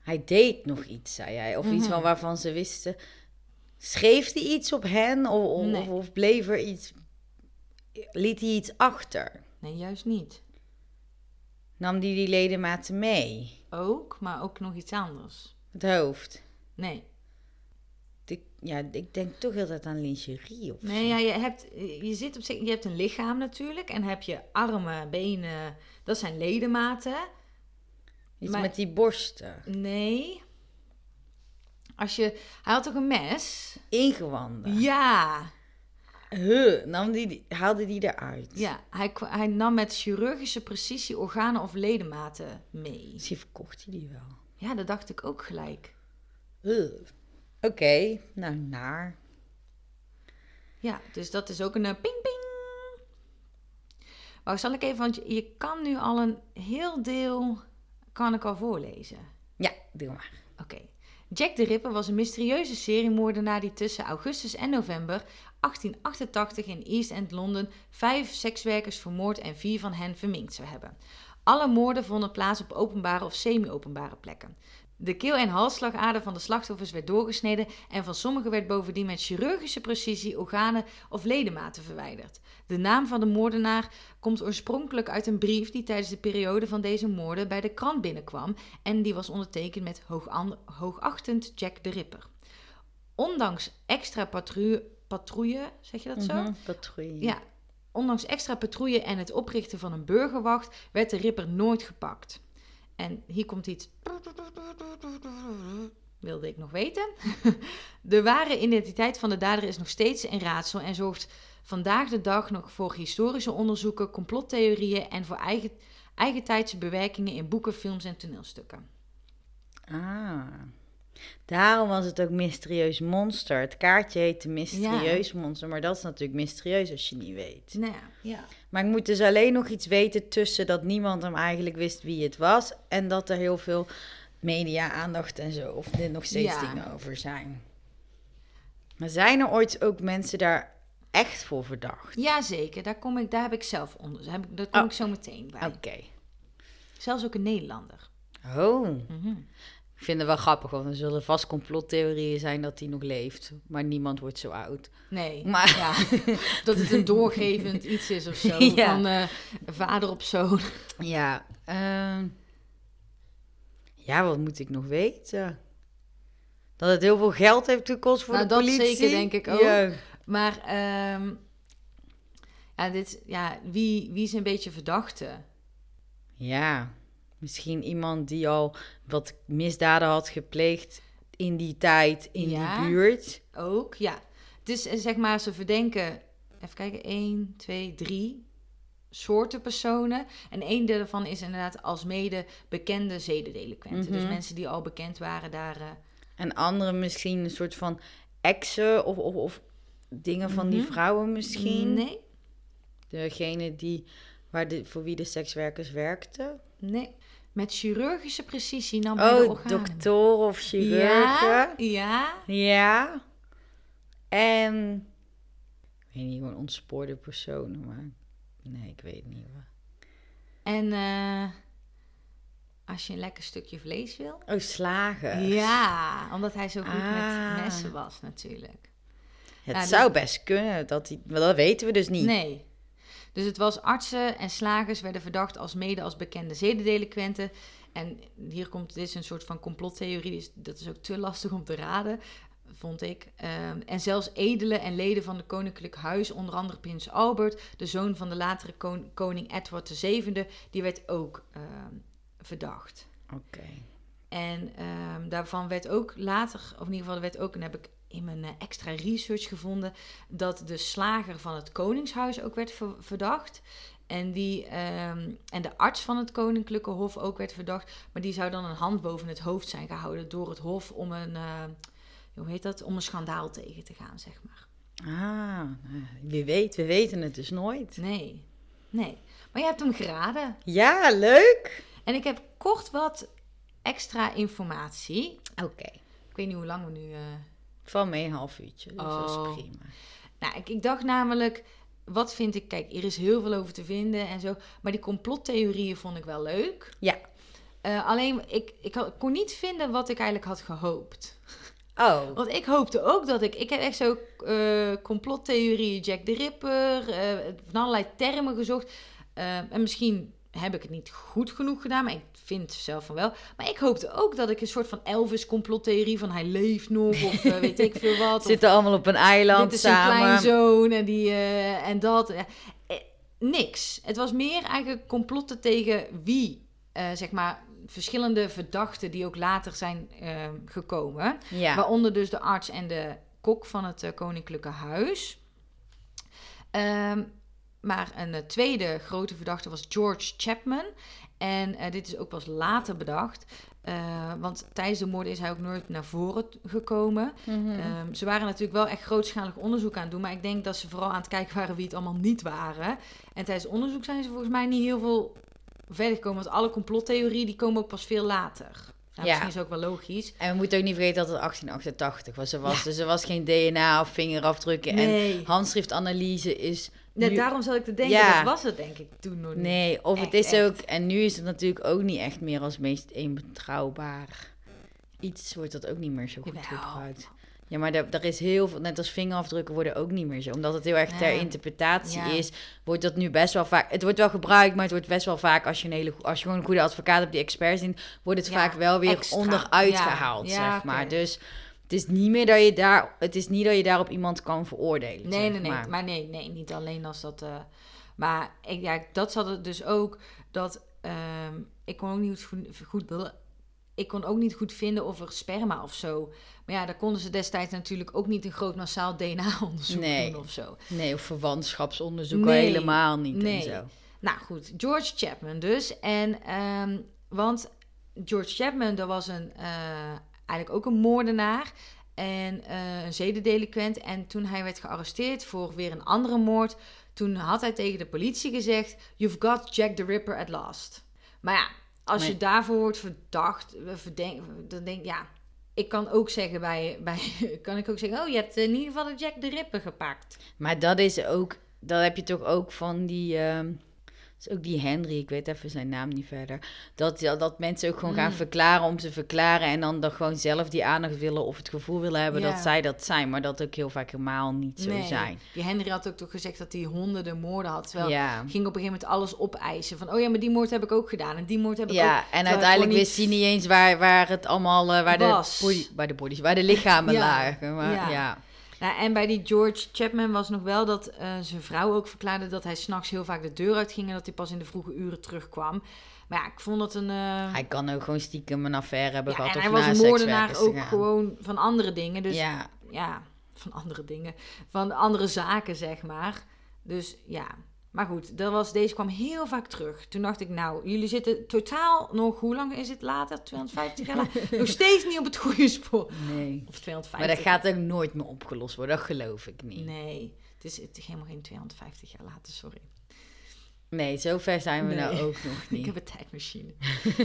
Hij deed nog iets, zei hij. Of iets Mhm. van waarvan ze wisten. Schreef hij iets op hen? Of, of, Nee. of bleef er iets... Liet hij iets achter? Nee, juist niet. Nam hij die ledematen mee? Ook, maar ook nog iets anders. Het hoofd? Nee. Ik, ja, ik denk toch altijd aan lingerie of Nee, zo. ja, je, hebt, je, zit op zich, je hebt een lichaam natuurlijk en heb je armen, benen, dat zijn ledematen. Iets maar- met die borsten. Nee. Als je, hij had toch een mes? Ingewanden. Ja. Huh, nam die, die- haalde die eruit? Ja, hij, hij nam met chirurgische precisie organen of ledematen mee. Misschien verkocht hij die wel. Ja, dat dacht ik ook gelijk. Oké, nou naar. Ja, dus dat is ook een eh, ping ping. Maar zal ik even, want je, kan nu al een heel deel, kan ik al voorlezen. Ja, doe maar. Oké. Jack the Ripper was een mysterieuze seriemoordenaar die tussen augustus en november 1888 in East End, Londen, vijf sekswerkers vermoord en vier van hen verminkt zou hebben. Alle moorden vonden plaats op openbare of semi-openbare plekken. De keel- en halsslagader van de slachtoffers werd doorgesneden en van sommigen werd bovendien met chirurgische precisie organen of ledematen verwijderd. De naam van de moordenaar komt oorspronkelijk uit een brief die tijdens de periode van deze moorden bij de krant binnenkwam en die was ondertekend met hoogachtend Jack de Ripper. Ondanks extra patrouille, patrouille zeg je dat zo? Mhm, patrouille. Ja, ondanks extra patrouille en het oprichten van een burgerwacht werd de Ripper nooit gepakt. En hier komt iets. Wilde ik nog weten. *laughs* De ware identiteit van de dader is nog steeds een raadsel en zorgt vandaag de dag nog voor historische onderzoeken, complottheorieën en voor eigen, eigentijdse bewerkingen in boeken, films en toneelstukken. Ah. Daarom was het ook mysterieus monster. Het kaartje heette mysterieus monster, maar dat is natuurlijk mysterieus als je niet weet. Nou ja, ja. Maar ik moet dus alleen nog iets weten tussen dat niemand hem eigenlijk wist wie het was en dat er heel veel media-aandacht en zo, of er nog steeds Ja. dingen over zijn. Maar zijn er ooit ook mensen daar echt voor verdacht? Jazeker, daar, kom ik, daar heb ik zelf onder. Daar, heb ik, daar kom Oh. ik zo meteen bij. Oké. Zelfs ook een Nederlander. Oh. Ik vind het wel grappig, want er zullen vast complottheorieën zijn dat hij nog leeft. Maar niemand wordt zo oud. Nee, Maar- ja, *laughs* dat het een doorgevend iets is of zo. *laughs* Ja. Van eh, vader op zoon. Ja, ehm, ja, wat moet ik nog weten? Dat het heel veel geld heeft gekost voor Nou, de dat politie? zeker, denk ik ook. Ja. Maar ehm, ja, dit, ja, wie, wie is een beetje verdachte? Ja, misschien iemand die al wat misdaden had gepleegd in die tijd, in Ja. die buurt. Ook, ja. Dus eh, zeg maar, ze verdenken, even kijken, 1, 2, 3 soorten personen. En één daarvan is inderdaad als mede bekende zedendelinquenten. Dus Mhm. mensen die al bekend waren daar. eh, En anderen misschien een soort van exen of, of, of dingen van die Mhm. vrouwen misschien. Nee, Degene die, waar de, voor wie de sekswerkers werkten. nee. Met chirurgische precisie nam de Oh, organen. doktoren of chirurgen. Ja, ja. Ja. En. Ik weet niet, gewoon ontspoorde personen, maar. Nee, ik weet niet. hoor. En eh, als je een lekker stukje vlees wil. Oh, slagen. Ja, omdat hij zo goed Ah. met messen was natuurlijk. Het Nou, zou best kunnen, dat hij, maar dat weten we dus niet. Nee. Dus het was artsen en slagers werden verdacht als mede als bekende zedendelinquenten. En hier komt, dit is een soort van complottheorie, dus dat is ook te lastig om te raden, vond ik. Ehm, en zelfs edelen en leden van het koninklijk huis, onder andere prins Albert, de zoon van de latere kon- koning Edward VII, die werd ook ehm, verdacht. Oké. En ehm, daarvan werd ook later, of in ieder geval er werd ook, en heb ik in mijn eh, extra research gevonden, dat de slager van het koningshuis ook werd ver- verdacht. En, die, ehm, en de arts van het koninklijke hof ook werd verdacht. Maar die zou dan een hand boven het hoofd zijn gehouden door het hof om een, eh, hoe heet dat, om een schandaal tegen te gaan, zeg maar. Ah, wie weet, we weten het dus nooit. Nee, nee. Maar je hebt hem geraden. Ja, leuk. En ik heb kort wat extra informatie. Oké. Ik weet niet hoe lang we nu... eh, Van mee een half uurtje, dus dat Oh. is prima. Nou, ik, ik dacht namelijk, wat vind ik... Kijk, er is heel veel over te vinden en zo. Maar die complottheorieën vond ik wel leuk. Ja. Eh, alleen, ik, ik had- kon niet vinden wat ik eigenlijk had gehoopt. Oh, Want ik hoopte ook dat ik... Ik heb echt zo eh complottheorieën, Jack the Ripper... van allerlei termen gezocht. En misschien heb ik het niet goed genoeg gedaan, maar ik vind zelf van wel. Maar ik hoopte ook dat ik een soort van Elvis-complottheorie van hij leeft nog, of eh, weet ik veel wat. of- zitten allemaal op een eiland dit is een samen. kleinzoon en, die, eh, en dat. Eh, niks. Het was meer eigenlijk complotten tegen wie, zeg maar, verschillende verdachten die ook later zijn eh, gekomen. Ja. Waaronder dus de arts en de kok van het Koninklijke Huis. Ehm, maar een eh, tweede grote verdachte was George Chapman. En eh, dit is ook pas later bedacht. Eh, want tijdens de moorden is hij ook nooit naar voren gekomen. Mhm. Ehm, ze waren natuurlijk wel echt grootschalig onderzoek aan het doen. Maar ik denk dat ze vooral aan het kijken waren wie het allemaal niet waren. En tijdens het onderzoek zijn ze volgens mij niet heel veel verder gekomen. Want alle complottheorieën die komen ook pas veel later. Nou, Ja. Misschien is ook wel logisch. En we moeten ook niet vergeten dat het 1888 was. Er was Dus er was geen DNA of vingerafdrukken. En Nee. handschriftanalyse is... Net nu- daarom zal ik te denken, Ja. dat was het denk ik toen nog niet. Nee, of het is echt. ook... En nu is het natuurlijk ook niet echt meer als meest een betrouwbaar iets. Wordt dat ook niet meer zo goed gebruikt. Ja, maar er, er is heel veel... Net als vingerafdrukken worden ook niet meer zo. Omdat het heel erg ter Ja. interpretatie Ja. is, wordt dat nu best wel vaak... Het wordt wel gebruikt, maar het wordt best wel vaak... Als je, een hele, als je gewoon een goede advocaat hebt die experts in... wordt het Ja, vaak wel weer extra. onderuit gehaald, zeg maar. Dus... Het is niet meer dat je daar, het is niet dat je daarop iemand kan veroordelen. Nee, zeg nee, nee. Maar. Maar. nee, nee, niet alleen als dat. eh, maar ik, ja, dat zat het dus ook. Dat ehm, ik kon ook niet goed, goed. Ik kon ook niet goed vinden of er sperma of zo. Maar ja, daar konden ze destijds natuurlijk ook niet een groot massaal DNA-onderzoek Nee. doen of zo. Nee, of verwantschapsonderzoek Nee, helemaal niet nee. en zo. Nou goed, George Chapman dus. En, ehm, want George Chapman, dat was een, eh, eigenlijk ook een moordenaar en eh, een zedendelinquent. En toen hij werd gearresteerd voor weer een andere moord, toen had hij tegen de politie gezegd: You've got Jack the Ripper at last. Maar ja, als je daarvoor wordt verdacht, eh, verdenk, dan denk ja. Ik kan ook zeggen bij, *laughs* bij kan ik ook zeggen, oh, je hebt in ieder geval de Jack the Ripper gepakt. Maar dat is ook, dat heb je toch ook van die, ehm, is ook die Henry, ik weet even zijn naam niet verder. Dat, ja, dat mensen ook gewoon gaan Mm. verklaren om te verklaren en dan, dan gewoon zelf die aandacht willen of het gevoel willen hebben Ja. dat zij dat zijn. Maar dat ook heel vaak helemaal niet zo Nee. zijn. Die Henry had ook toch gezegd dat hij honderden moorden had. Terwijl Ja. ging op een gegeven moment alles opeisen. Van, oh ja, maar die moord heb ik ook gedaan. En die moord heb ik ook... Ja, en uiteindelijk wist hij niet eens waar, waar het allemaal, waar, de Was. body, waar de bodies, waar de lichamen Ja. lagen. Maar, Ja. Ja. Nou, en bij die George Chapman was nog wel dat eh, zijn vrouw ook verklaarde... dat hij s'nachts heel vaak de deur uitging... en dat hij pas in de vroege uren terugkwam. Maar ja, ik vond het een... eh, Hij kan ook gewoon stiekem een affaire hebben ja, gehad en hij was een moordenaar ook gaan. gewoon van andere dingen. Dus Ja, ja, van andere dingen. Van andere zaken, zeg maar. Dus ja. Maar goed, dat was, deze kwam heel vaak terug. Toen dacht ik, nou, jullie zitten totaal nog, hoe lang is het later? 250 jaar later? *laughs* nog steeds niet op het goede spoor. nee. Of 250. Maar dat gaat ook nooit meer opgelost worden, dat geloof ik niet. Nee, Nee, het is, het is helemaal geen 250 jaar later, sorry. zo ver zijn we nou Nee. ook nog *laughs* Ik niet. heb een tijdmachine.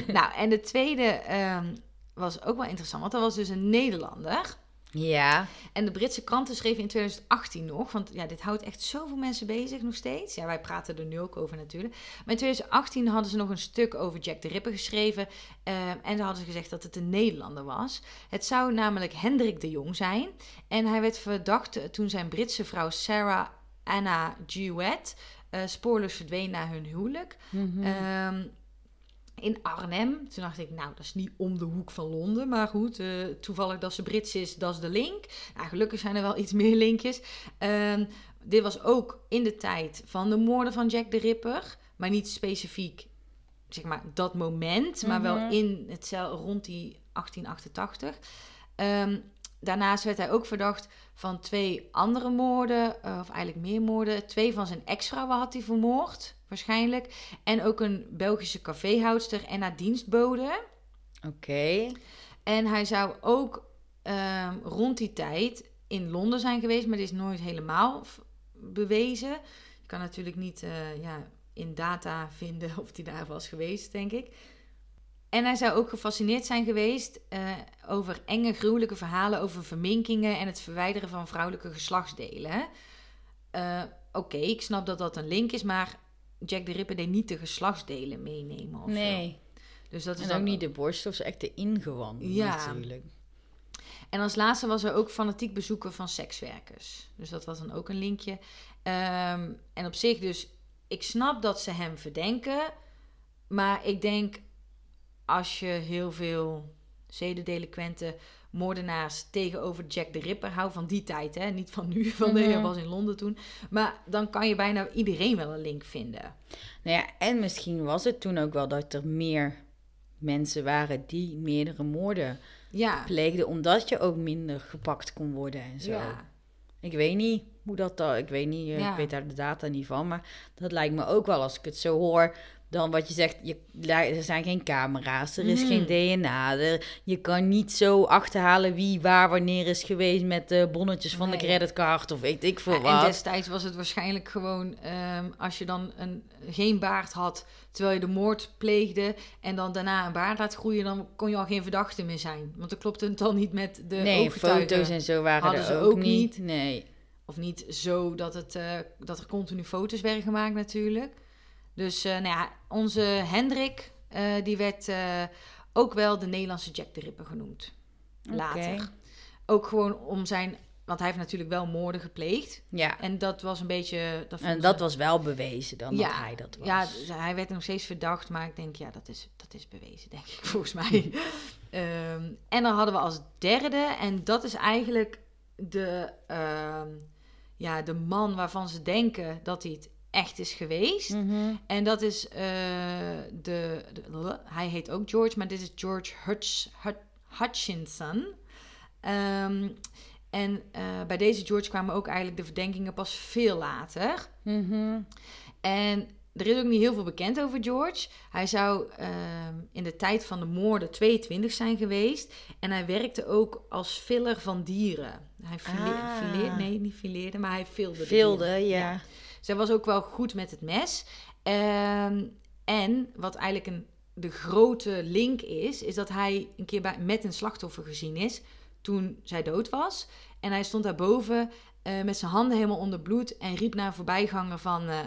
*laughs* nou, en de tweede ehm, was ook wel interessant, want dat was dus een Nederlander. Ja, En de Britse kranten schreven in 2018 nog, want ja, dit houdt echt zoveel mensen bezig nog steeds. Ja, wij praten er nu ook over natuurlijk. Maar in 2018 hadden ze nog een stuk over Jack de Ripper geschreven. eh, en dan hadden ze gezegd dat het een Nederlander was. Het zou namelijk Hendrik de Jong zijn. En hij werd verdacht eh, toen zijn Britse vrouw Sarah Anna Jewett eh, spoorloos verdween na hun huwelijk. Ehm, in Arnhem. Toen dacht ik, nou, dat is niet om de hoek van Londen. Maar goed, eh, toevallig dat ze Brits is, dat is de link. Nou, gelukkig zijn er wel *laughs* iets meer linkjes. Ehm, dit was ook in de tijd van de moorden van Jack de Ripper. Maar niet specifiek, zeg maar, dat moment. Maar wel Mhm. in het cel rond die 1888. Ehm, daarnaast werd hij ook verdacht van twee andere moorden. eh, of eigenlijk meer moorden. Twee van zijn ex-vrouwen had hij vermoord, waarschijnlijk. En ook een Belgische caféhoudster en haar dienstbode. oké. En hij zou ook ehm, rond die tijd in Londen zijn geweest, maar dit is nooit helemaal bewezen. Je kan natuurlijk niet eh, ja, in data vinden *laughs* of hij daar was geweest, denk ik. En hij zou ook gefascineerd zijn geweest eh, over enge, gruwelijke verhalen over verminkingen en het verwijderen van vrouwelijke geslachtsdelen. Eh, Oké, ik snap dat dat een link is, maar Jack de Ripper deed niet de geslachtsdelen meenemen. Of zo. Nee, Dus dat is en dan ook niet de borst of echt de ingewanden Ja. natuurlijk. En als laatste was er ook fanatiek bezoeken van sekswerkers. Dus dat was dan ook een linkje. Ehm, en op zich dus, ik snap dat ze hem verdenken. Maar ik denk, als je heel veel zedendelinquenten, moordenaars tegenover Jack de Ripper houdt van die tijd, hè? niet van nu, *laughs* van hij Mhm. was in Londen toen. Maar dan kan je bijna iedereen wel een link vinden. Nou ja, en misschien was het toen ook wel dat er meer mensen waren die meerdere moorden Ja, pleegden, omdat je ook minder gepakt kon worden en zo. ja. Ik weet niet hoe dat dan, ik weet niet, eh, Ja. ik weet daar de data niet van, maar dat lijkt me ook wel als ik het zo hoor, dan wat je zegt, je, er zijn geen camera's, er is geen DNA. er- je kan niet zo achterhalen wie waar wanneer is geweest met de bonnetjes van de creditcard of weet ik veel Ja, en wat. destijds was het waarschijnlijk gewoon ehm, als je dan een, geen baard had terwijl je de moord pleegde en dan daarna een baard laat groeien, dan kon je al geen verdachte meer zijn. Want dan klopte het dan niet met de nee, foto's en zo waren hadden er ze ook, ook niet. niet. Nee. Of niet zo dat, het, eh, dat er continu foto's werden gemaakt natuurlijk. Dus eh, nou ja, onze Hendrik, eh, die werd eh, ook wel de Nederlandse Jack de Ripper genoemd. Later. Ook gewoon om zijn... Want hij heeft natuurlijk wel moorden gepleegd. Ja, En dat was een beetje... Dat en dat ze- was wel bewezen dan Ja, dat hij dat was. Ja, dus hij werd nog steeds verdacht, maar ik denk, ja, dat is, dat is bewezen, denk ik, *laughs* volgens mij. Ehm, en dan hadden we als derde, en dat is eigenlijk de, ehm, ja, de man waarvan ze denken dat hij het echt is geweest. Mhm. En dat is eh, de, de- Hij heet ook George, maar dit is George Hutch, Hut- Hutchinson. Ehm, en eh, bij deze George kwamen ook eigenlijk de verdenkingen pas veel later. Mhm. En er is ook niet heel veel bekend over George. Hij zou ehm, in de tijd van de moorden 22 zijn geweest. En hij werkte ook als filler van dieren. Hij file- Ah. fileerde, nee, niet fileerde, maar hij filde. de Vilde, dieren. ja. Zij was ook wel goed met het mes. Ehm, en wat eigenlijk een, de grote link is, is dat hij een keer bij, met een slachtoffer gezien is toen zij dood was. En hij stond daarboven eh met zijn handen helemaal onder bloed en riep naar een voorbijganger van... eh,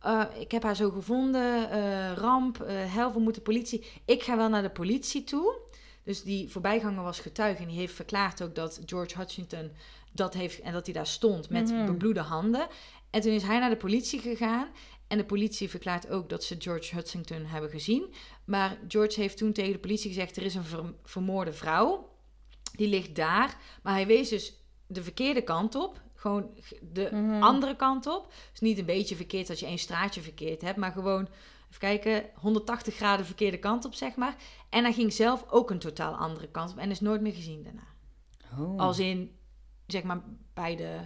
eh, ik heb haar zo gevonden, eh, ramp, help, we moeten politie. Ik ga wel naar de politie toe. Dus die voorbijganger was getuige en die heeft verklaard ook dat George Hutchinson dat heeft en dat hij daar stond met Mhm. bebloede handen. En toen is hij naar de politie gegaan. En de politie verklaart ook dat ze George Hutchinson hebben gezien. Maar George heeft toen tegen de politie gezegd: er is een ver- vermoorde vrouw. Die ligt daar. Maar hij wees dus de verkeerde kant op. Gewoon de Mhm. andere kant op. Dus niet een beetje verkeerd dat je één straatje verkeerd hebt. Maar gewoon, even kijken, 180 graden verkeerde kant op, zeg maar. En hij ging zelf ook een totaal andere kant op. En is nooit meer gezien daarna. Oh. Als in, zeg maar, bij de...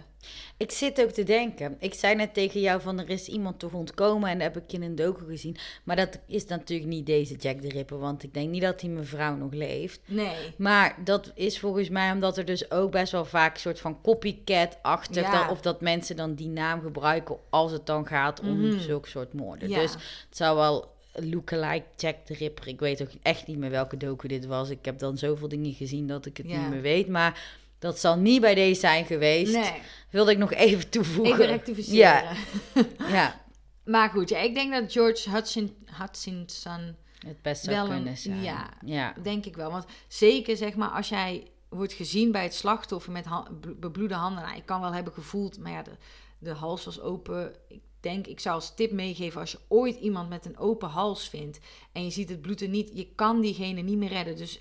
Ik zit ook te denken. Ik zei net tegen jou van er is iemand toch ontkomen en dat heb ik in een docu gezien. Maar dat is natuurlijk niet deze Jack de Ripper, want ik denk niet dat die mevrouw nog leeft. Nee. Maar dat is volgens mij omdat er dus ook best wel vaak een soort van copycat achter. Ja. dat- of dat mensen dan die naam gebruiken als het dan gaat om Mhm. zulke soort moorden. Ja. Dus het zou wel lookalike Jack de Ripper. Ik weet ook echt niet meer welke docu dit was. Ik heb dan zoveel dingen gezien dat ik het Ja. niet meer weet. Maar dat zal niet bij deze zijn geweest. Nee. Wilde ik nog even toevoegen. Even rectificeren. Ja, *laughs* ja. Maar goed, ja, ik denk dat George Hudson, Hutchinson, Het best zou Wel een- kunnen zijn. ja. ja. denk ik wel. Want zeker, zeg maar, als jij wordt gezien bij het slachtoffer met ha- bebloede handen. Nou, ik kan wel hebben gevoeld, maar ja, de, de hals was open. Ik denk, ik zou als tip meegeven, als je ooit iemand met een open hals vindt en je ziet het bloed er niet, je kan diegene niet meer redden. Dus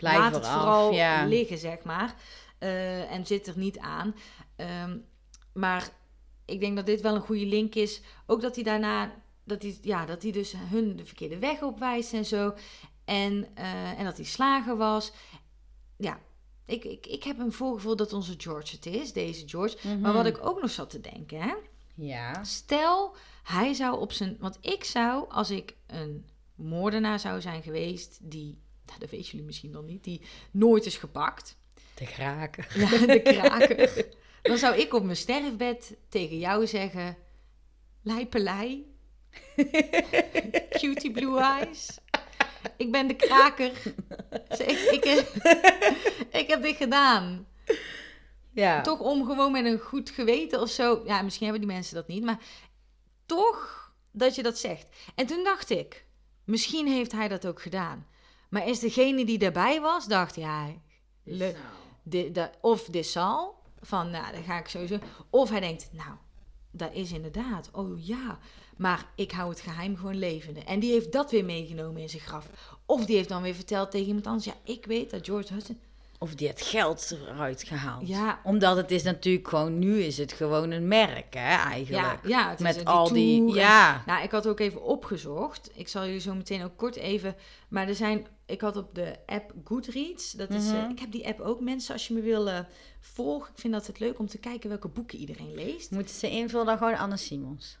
Blijf laat het vooral ja. liggen, zeg maar. Eh, en zit er niet aan. Ehm, maar ik denk dat dit wel een goede link is. Ook dat hij daarna, dat hij, ja, dat hij dus hun de verkeerde weg opwijst en zo. En, eh, en dat hij slager was. Ja, ik, ik, ik heb een voorgevoel dat onze George het is, deze George. Mhm. Maar wat ik ook nog zat te denken, hè. Ja. Stel, hij zou op zijn... Want ik zou, als ik een moordenaar zou zijn geweest... die, nou, dat weten jullie misschien dan niet... die nooit is gepakt... De graken. Ja, de *laughs* kraker. Dan zou ik op mijn sterfbed tegen jou zeggen... Lijpelei. *laughs* Cutie blue eyes. Ik ben de kraker. Ik, ik, ik heb dit gedaan. Ja. Toch om gewoon met een goed geweten of zo. Ja, misschien hebben die mensen dat niet, maar toch dat je dat zegt. En toen dacht ik, misschien heeft hij dat ook gedaan. Maar is degene die daarbij was, dacht ja, le- da- of dit zal, van nou, dan ga ik sowieso. Of hij denkt, nou, dat is inderdaad, oh ja, maar ik hou het geheim gewoon levende. En die heeft dat weer meegenomen in zijn graf. Of die heeft dan weer verteld tegen iemand anders, ja, ik weet dat George Hudson... Of die het geld eruit gehaald. Ja. Omdat het is natuurlijk gewoon, nu is het gewoon een merk, hè, eigenlijk. Ja, ja het is Met al die, en- ja. Nou, ik had ook even opgezocht. Ik zal jullie zo meteen ook kort even. Maar er zijn. Ik had op de app Goodreads. Dat is, Mhm. eh, ik heb die app ook. Mensen, als je me wil volgen. Ik vind dat het leuk om te kijken welke boeken iedereen leest. Moeten ze invullen dan gewoon Anne Simons?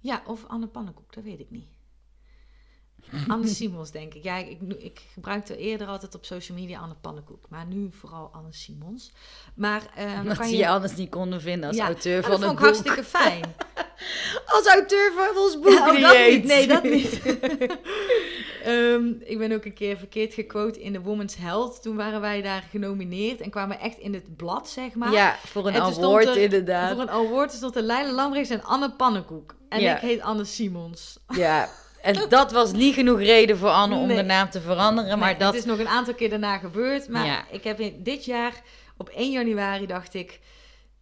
Ja, of Anne Pannenkoek, dat weet ik niet. *laughs* Anne Simons, denk ik. Ja, ik, ik gebruikte eerder altijd op social media Anne Pannenkoek. Maar nu vooral Anne Simons. Maar Dat kan je anders niet konden vinden als Ja, auteur van dat het vond ik boek. hartstikke fijn. *laughs* Als auteur van ons boek Ja, oh, dat niet. Nee, dat niet. *laughs* Ehm, ik ben ook een keer verkeerd gequote in de Woman's Health. Toen waren wij daar genomineerd en kwamen echt in het blad, zeg maar. Ja, voor een award er- inderdaad. Voor een award stond er Leila Lambrechts en Anne Pannenkoek. En Ja. ik heet Anne Simons. Ja, en dat was niet genoeg reden voor Anne om Nee. de naam te veranderen. Maar Nee, dat... Het is nog een aantal keer daarna gebeurd. Maar Ja. ik heb in, dit jaar, op 1 januari, dacht ik...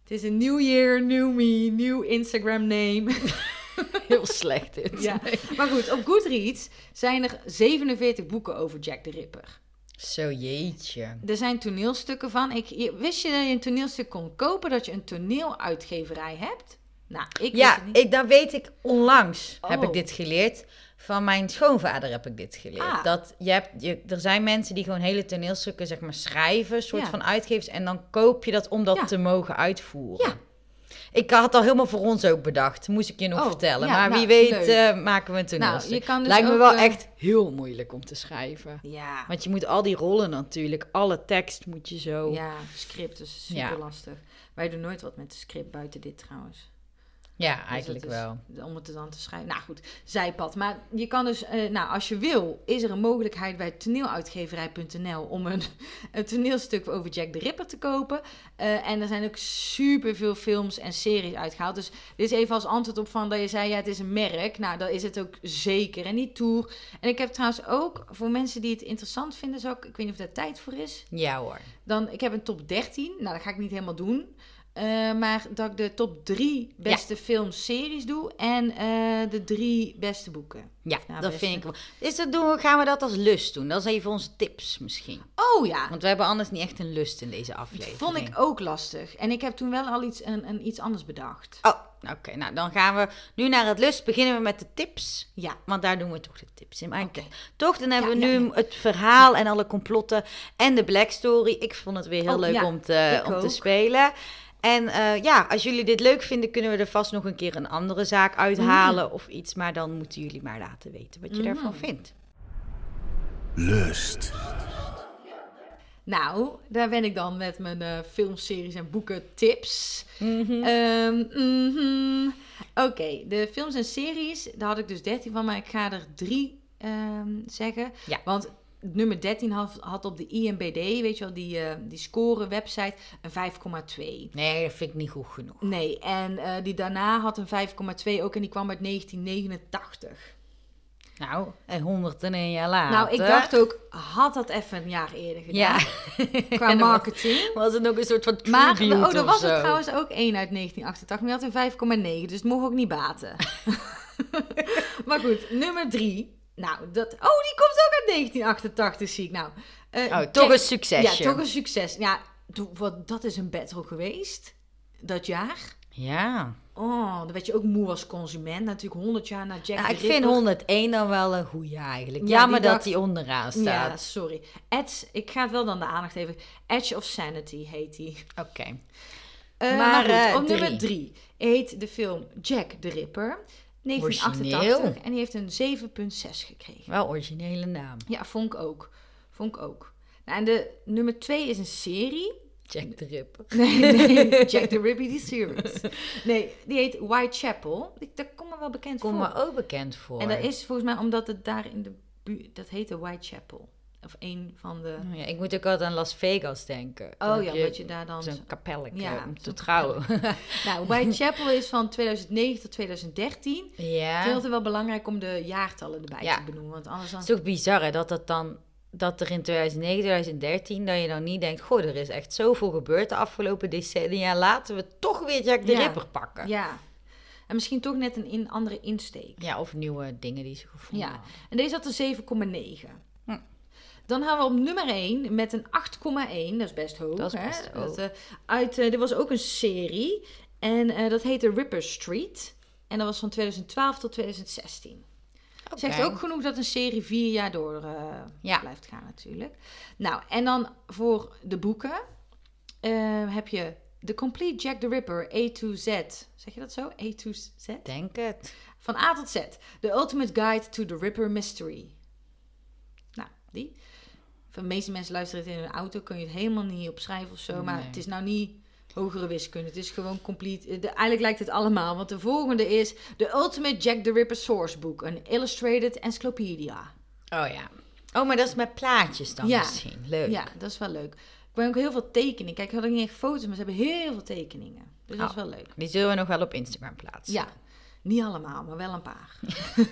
Het is een new year, new me, new Instagram name. *laughs* heel slecht dit. ja. Maar goed, op Goodreads zijn er 47 boeken over Jack the Ripper. Zo jeetje. Er zijn toneelstukken van. Ik, wist je dat je een toneelstuk kon kopen, dat je een toneeluitgeverij hebt? Nou, ik wist Ja, het niet. ik, dat weet ik onlangs. Heb Oh. ik dit geleerd. Van mijn schoonvader heb ik dit geleerd. Ah. Dat je hebt, je, er zijn mensen die gewoon hele toneelstukken zeg maar, schrijven, soort Ja. van uitgevers. En dan koop je dat om dat Ja. te mogen uitvoeren. Ja. Ik had het al helemaal voor ons ook bedacht. Moest ik je nog Oh, vertellen. ja, maar nou, wie weet eh, maken we een Nou, toneelstuk. dus Lijkt me wel eh, echt heel moeilijk om te schrijven. Ja, Want je moet al die rollen natuurlijk, alle tekst moet je zo. ja, script is super Ja. lastig. Wij doen nooit wat met de script buiten dit trouwens. Ja, Dus eigenlijk is- wel. Om het dan te schrijven. Nou goed, zijpad. Maar je kan dus, eh, nou als je wil, is er een mogelijkheid bij toneeluitgeverij.nl om een, *laughs* een toneelstuk over Jack the Ripper te kopen. Eh, en er zijn ook super veel films en series uitgehaald. Dus dit is even als antwoord op van dat je zei, ja het is een merk. Nou dat is het ook zeker. En die tour. En ik heb trouwens ook, voor mensen die het interessant vinden, zou ik, ik weet niet of daar tijd voor is. Ja hoor. Dan, ik heb een top 13. Nou, dat ga ik niet helemaal doen. Eh, maar dat ik de top 3 beste films, series doe. En eh, de drie beste boeken. Ja, Nou, dat beste. vind ik wel. Is dat doen, gaan we dat als lust doen? Dat is even onze tips misschien. Oh ja, Want we hebben anders niet echt een lust in deze aflevering. vond ik ook lastig. En ik heb toen wel al iets, een, een iets anders bedacht. Oh, oké. Nou, dan gaan we nu naar het lust. Beginnen we met de tips. Ja. Want daar doen we toch de tips in. Maar Oké. toch, dan hebben Ja, we nu ja. het verhaal en alle complotten en de Black Story. Ik vond het weer heel Oh, leuk om, te, om te spelen. En eh, ja, als jullie dit leuk vinden, kunnen we er vast nog een keer een andere zaak uithalen of iets. Maar dan moeten jullie maar laten weten wat je Mhm. daarvan vindt. Lust. Nou, daar ben ik dan met mijn eh filmseries en boeken tips. Mhm. Ehm, mhm. Oké, de films en series, daar had ik dus 13 van, maar ik ga er drie ehm, zeggen. Ja. Want nummer 13 had, had op de IMBD, weet je wel, die, eh, die score website, een 5,2. Nee, dat vind ik niet goed genoeg. Nee, en eh, die daarna had een 5,2 ook en die kwam uit 1989. Nou, en 101 jaar later. Nou, ik dacht ook, had dat even een jaar eerder gedaan. Ja. Qua *laughs* was- marketing. Was het ook een soort van Maar tribute oh, er of was zo? er trouwens ook één uit 1988, maar die had een 5,9, dus het mocht ook niet baten. *laughs* maar goed, nummer drie. Nou, dat, oh, die komt ook uit 1988, zie ik nou. Eh, Oh, toch een succesje. Ja, toch een succes. Ja, wat, dat is een battle geweest, dat jaar. Ja. Oh, dan werd je ook moe als consument. Natuurlijk 100 jaar na Jack Nou, ik vind Ripper. 101 dan wel een goeie eigenlijk. Ja, Jammer die dat die onderaan Ja, staat. sorry. Edge, ik ga het wel dan de aandacht even. Edge of Sanity heet die. Oké. Eh, Maar, maar goed, eh, op drie. nummer drie heet de film Jack the Ripper. 1988. Origineel. En die heeft een 7,6 gekregen. Wel originele naam. Ja, vond ik ook. Vond ik ook. Nou, en de nummer twee is een serie. Jack the Ripper. *laughs* Nee, nee, Jack the Ripper, die series. Nee, die heet Whitechapel. Dat komt me wel bekend Kom voor. me ook bekend voor. En dat is volgens mij omdat het daar in de buurt... Dat heette Whitechapel. Of een van de... Ja, ik moet ook altijd aan Las Vegas denken. Oh ja, dat je daar dan... Zo'n kapelletje Ja, om te trouwen. *laughs* Nou, Whitechapel is van 2009 tot 2013. Ik ja. vind het wel belangrijk om de jaartallen erbij Ja. te benoemen. Want anders dan... Het is bizar hè, dat dat dan... Dat er in 2009, 2013, dat je dan niet denkt... Goh, er is echt zoveel gebeurd de afgelopen decennia. Laten we toch weer Jack the Ja. Ripper pakken. Ja. En misschien toch net een in, andere insteek. Ja, of nieuwe dingen die ze gevonden Ja. En deze had een 7,9. Dan gaan we op nummer 1 met een 8,1. Dat is best hoog. Dat is hè? best hoog. Dat, eh, uit, eh, dit was ook een serie. En eh, dat heette Ripper Street. En dat was van 2012 tot 2016. Zegt ook genoeg dat een serie vier jaar door Ja. blijft gaan natuurlijk. Nou, en dan voor de boeken heb je The Complete Jack the Ripper A to Z. Zeg je dat zo? A to Z? Denk het. Van A tot Z. The Ultimate Guide to the Ripper Mystery. Nou, die. De meeste mensen luisteren het in hun auto. Kun je het helemaal niet opschrijven of zo. Maar het is nou niet hogere wiskunde. Het is gewoon complete. eh, de- eigenlijk lijkt het allemaal. Want de volgende is The Ultimate Jack the Ripper Sourcebook. Een illustrated encyclopedia. Oh ja. Oh, maar dat is met plaatjes dan Ja. misschien. Leuk. Ja, dat is wel leuk. Ik ben ook heel veel tekeningen. Kijk, ik had ook niet echt foto's, maar ze hebben heel veel tekeningen. Dus dat is Oh. wel leuk. Die zullen we nog wel op Instagram plaatsen. Ja, niet allemaal, maar wel een paar.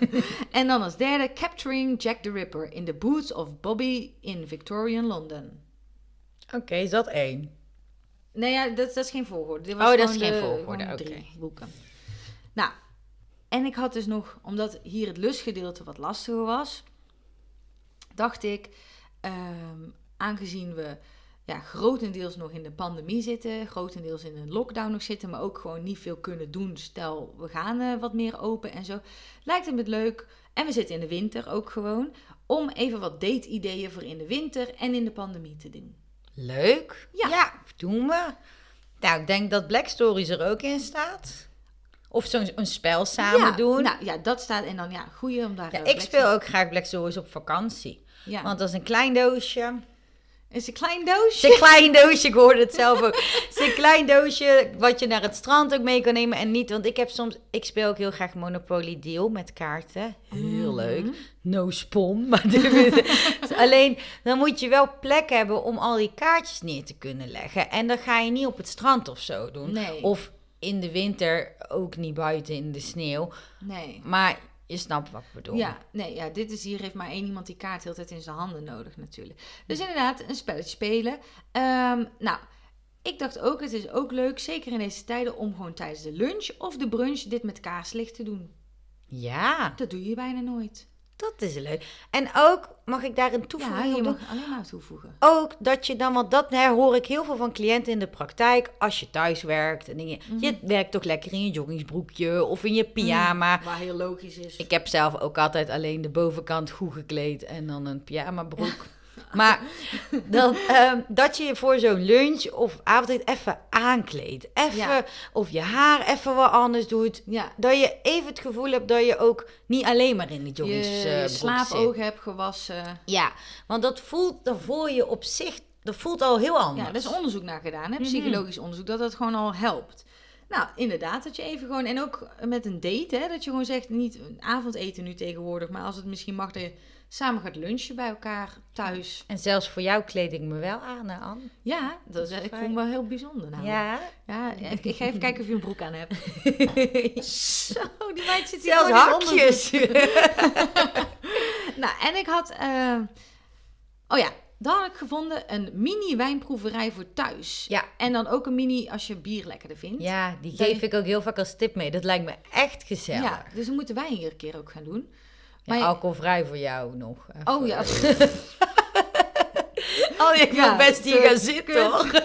*laughs* en dan als derde, Capturing Jack the Ripper in the Boots of Bobby in Victorian London. Oké, is dat één? Nee, ja, dat, dat is geen volgorde. Dit Oh, dat is geen de- volgorde, oké. drie boeken. Nou, en ik had dus nog, omdat hier het lusgedeelte wat lastiger was, dacht ik, ehm, aangezien we ja, grotendeels nog in de pandemie zitten, grotendeels in een lockdown nog zitten, maar ook gewoon niet veel kunnen doen. Stel, we gaan eh, wat meer open en zo. Lijkt het me leuk, en we zitten in de winter ook gewoon, om even wat date-ideeën voor in de winter en in de pandemie te doen. Leuk. Ja. doen we. Nou, ik denk dat Black Stories er ook in staat. Of zo'n een spel samen ja, doen. Nou ja, dat staat en dan ja, goeie om daar. ja, eh, ik Black speel ook graag Black Stories op vakantie. Ja. Want dat is een klein doosje. Is een klein doosje. is een klein doosje, ik hoorde het zelf ook. Het is een klein doosje wat je naar het strand ook mee kan nemen. En niet, want ik heb soms, ik speel ook heel graag Monopoly Deal met kaarten. Heel Mhm. leuk. No spon. *laughs* Maar dit- alleen, dan moet je wel plek hebben om al die kaartjes neer te kunnen leggen. En dat ga je niet op het strand of zo doen. Nee. Of in de winter ook niet buiten in de sneeuw. Nee. Maar je snapt wat ik bedoel. Ja, nee, ja, dit is hier heeft maar één iemand die kaart de hele tijd in zijn handen nodig natuurlijk. Dus inderdaad, een spelletje spelen. Ehm, nou, ik dacht ook, het is ook leuk, zeker in deze tijden, om gewoon tijdens de lunch of de brunch dit met kaarslicht te doen. Ja, Dat doe je bijna nooit. Dat is leuk. En ook, mag ik daar een Ja, toevoeging je mag alleen maar toevoegen. ook dat je dan, want dat hè, hoor ik heel veel van cliënten in de praktijk. Als je thuis werkt en dingen, Mhm. je werkt toch lekker in je joggingsbroekje of in je pyjama. Waar heel logisch is. Ik heb zelf ook altijd alleen de bovenkant goed gekleed en dan een pyjama broek. *laughs* Maar ehm, dat je je voor zo'n lunch of avondeten even aankleedt. Even, Ja. of je haar even wat anders doet. Ja, Dat je even het gevoel hebt dat je ook niet alleen maar in die je, joggingsbroek je zit. slaapoog hebt gewassen. Ja, want dat voelt, dan voel je op zich, dat voelt al heel anders. Ja, er is onderzoek naar gedaan, hè? Mhm. psychologisch onderzoek, dat dat gewoon al helpt. Nou, inderdaad, dat je even gewoon, en ook met een date, hè, dat je gewoon zegt, niet avondeten nu tegenwoordig, maar als het misschien mag, dat je samen gaat lunchen bij elkaar thuis. En zelfs voor jou kleed ik me wel aan, hè, Anne. Ja, dat is ik vond me wel heel bijzonder. Nou. Ja. ja *laughs* ik, ik ga even kijken of je een broek aan hebt. *laughs* Zo, die meid zit hier Zelfs hakjes. *laughs* Nou, en ik had, eh, oh ja, dan had ik gevonden een mini wijnproeverij voor thuis. Ja. En dan ook een mini als je bier lekkerder vindt. Ja, die Dat geef ik ook heel vaak als tip mee. Dat lijkt me echt gezellig. Ja, dus dan moeten wij hier een keer ook gaan doen. Ja, Maar alcoholvrij voor jou nog. even. Oh ja, *laughs* Oh, ik wil Ja, best hier gaan zitten, hoor. *laughs*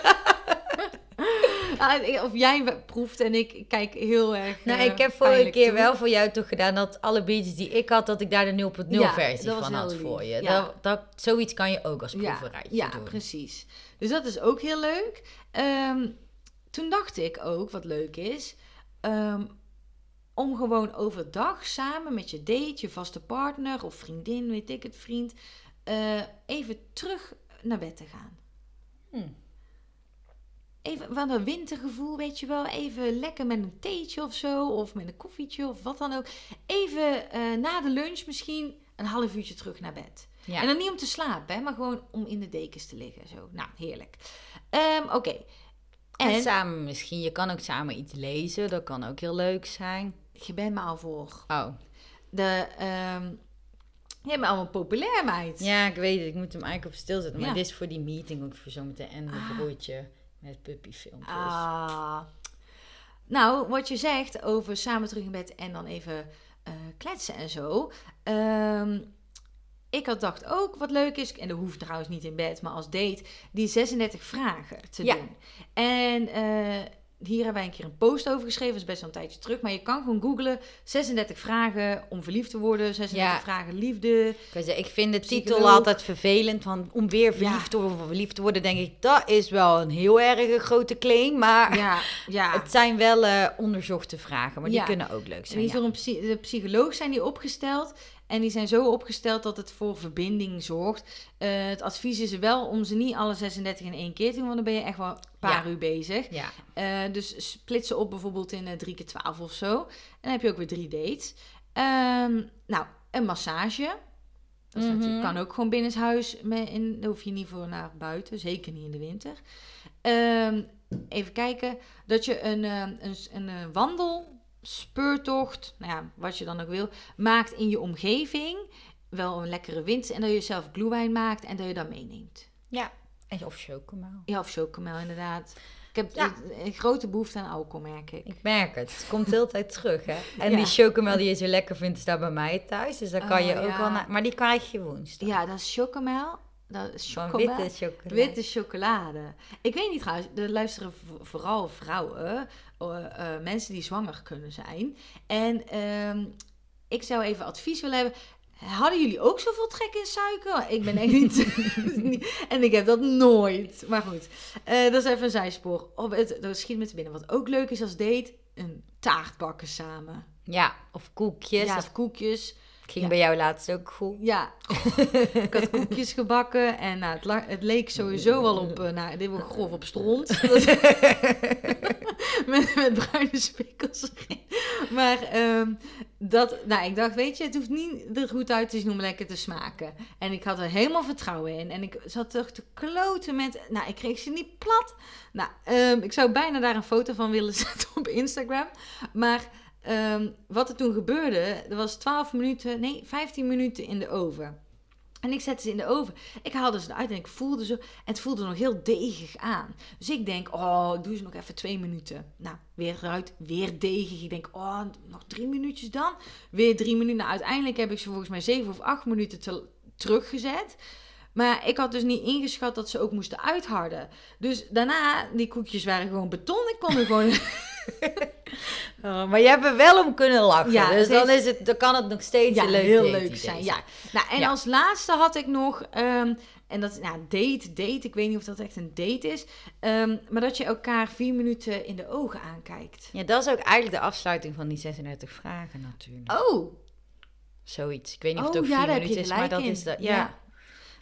Ah, of jij proeft en ik kijk heel erg. Nou, ik heb vorige pijnlijk keer toe. wel voor jou toch gedaan dat alle biertjes die ik had, dat ik daar de 0.0 Ja, versie van had lief. voor je. Ja. Dat, dat, zoiets kan je ook als Ja, proeverijtje ja doen. precies. Dus dat is ook heel leuk. Ehm, toen dacht ik ook, wat leuk is, ehm, om gewoon overdag samen met je date, je vaste partner of vriendin, weet ik het, vriend, eh, even terug naar bed te gaan. Hmm. Even van dat wintergevoel, weet je wel. Even lekker met een theetje of zo. Of met een koffietje of wat dan ook. Even eh, na de lunch misschien een half uurtje terug naar bed. Ja. En dan niet om te slapen, hè, maar gewoon om in de dekens te liggen. Zo. Nou, heerlijk. Ehm, Oké. En, En samen misschien, je kan ook samen iets lezen, dat kan ook heel leuk zijn. je bent me al voor. Oh, De, ehm je bent allemaal populair, meid. ja, ik weet het, ik moet hem eigenlijk op stil zetten. Maar Ja. dit is voor die meeting ook voor zometeen en mijn Ah. broertje met puppyfilmpjes. Ah. Nou, wat je zegt over samen terug in bed en dan even eh, kletsen en zo. Ehm, ik had dacht ook wat leuk is, en dat hoeft trouwens niet in bed, maar als date, die 36 vragen te Ja. doen. En eh, hier hebben wij een keer een post over geschreven. Dat is best wel een tijdje terug. Maar je kan gewoon googlen. 36 vragen om verliefd te worden. 36 Ja. vragen liefde. Ik vind de titel altijd vervelend. Van om weer verliefd te worden of verliefd te worden, denk ik, dat is wel een heel erg grote claim. Maar Ja, ja. *laughs* het zijn wel eh, onderzochte vragen, maar die Ja. kunnen ook leuk zijn. die Ja. door een psy- de psycholoog zijn die opgesteld. En die zijn zo opgesteld dat het voor verbinding zorgt. Eh, het advies is wel om ze niet alle 36 in één keer te doen. Want dan ben je echt wel een paar uur bezig. Ja. Eh, dus split ze op bijvoorbeeld in eh, drie keer 12 of zo. En dan heb je ook weer drie dates. Ehm, nou, een massage. Dat Mhm. kan ook gewoon binnenshuis. In, daar hoef je niet voor naar buiten. Zeker niet in de winter. Ehm, even kijken. Dat je een, eh, een, een, eh, wandel, speurtocht, nou ja, wat je dan ook wil, maakt in je omgeving. Wel een lekkere wind. En dat je zelf glühwein maakt en dat je dat meeneemt. ja. En- Of chocomel. Ja, of chocomel inderdaad. Ik heb Ja. een, grote behoefte aan alcohol, merk ik. Ik merk het. Het komt de hele tijd terug, hè. En Ja. die chocomel die je zo lekker vindt, staat bij mij thuis. Dus daar kan Oh, je ook ja. wel naar... Maar die krijg je woensdag. Ja, dat is chocomel. Dat is chocomel. witte chocolade. Witte chocolade. Ik weet niet trouwens, er luisteren vooral vrouwen, mensen die zwanger kunnen zijn. En ehm, ik zou even advies willen hebben. Hadden jullie ook zoveel trek in suiker? Ik ben echt niet. *laughs* en ik heb dat nooit. Maar goed, eh, dat is even een zijspoor. Of het, dat schiet me te binnen. Wat ook leuk is als date, een taart bakken samen. Ja, of koekjes. ja, of koekjes. Ging ja. bij jou laatst ook goed. Ja, *laughs* ik had koekjes gebakken en nou, het, la- het leek sowieso wel op, eh, nou, dit wordt grof op stront. *laughs* met, met bruine spikkels. Maar ehm, dat, nou, ik dacht, weet je, het hoeft niet er goed uit te zien om lekker te smaken. En ik had er helemaal vertrouwen in. En ik zat toch te kloten met, nou, ik kreeg ze niet plat. Nou, ehm, ik zou bijna daar een foto van willen *laughs* zetten op Instagram. Maar Ehm, wat er toen gebeurde, er was 12 minuten, nee, 15 minuten in de oven. En ik zette ze in de oven. Ik haalde ze eruit en ik voelde ze. En het voelde nog heel degig aan. Dus ik denk, oh, doe ze nog even twee minuten. Nou, weer eruit, weer degig. Ik denk, oh, nog drie minuutjes dan. Weer drie minuten. Nou, uiteindelijk heb ik ze volgens mij zeven of acht minuten te- teruggezet. Maar ik had dus niet ingeschat dat ze ook moesten uitharden. Dus daarna, die koekjes waren gewoon beton. Ik kon er gewoon... *laughs* *laughs* Oh, maar je hebt er wel om kunnen lachen. Ja, dus dan, is het, dan kan het nog steeds ja, een leuk heel leuk zijn. Ja. Nou, en Ja. als laatste had ik nog, ehm, en dat nou, date, date, ik weet niet of dat echt een date is, ehm, maar dat je elkaar vier minuten in de ogen aankijkt. Ja, dat is ook eigenlijk de afsluiting van die 36 vragen natuurlijk. Oh, Zoiets. Ik weet niet of oh het ook ja, vier minuten is, maar dat in. is dat. Ja.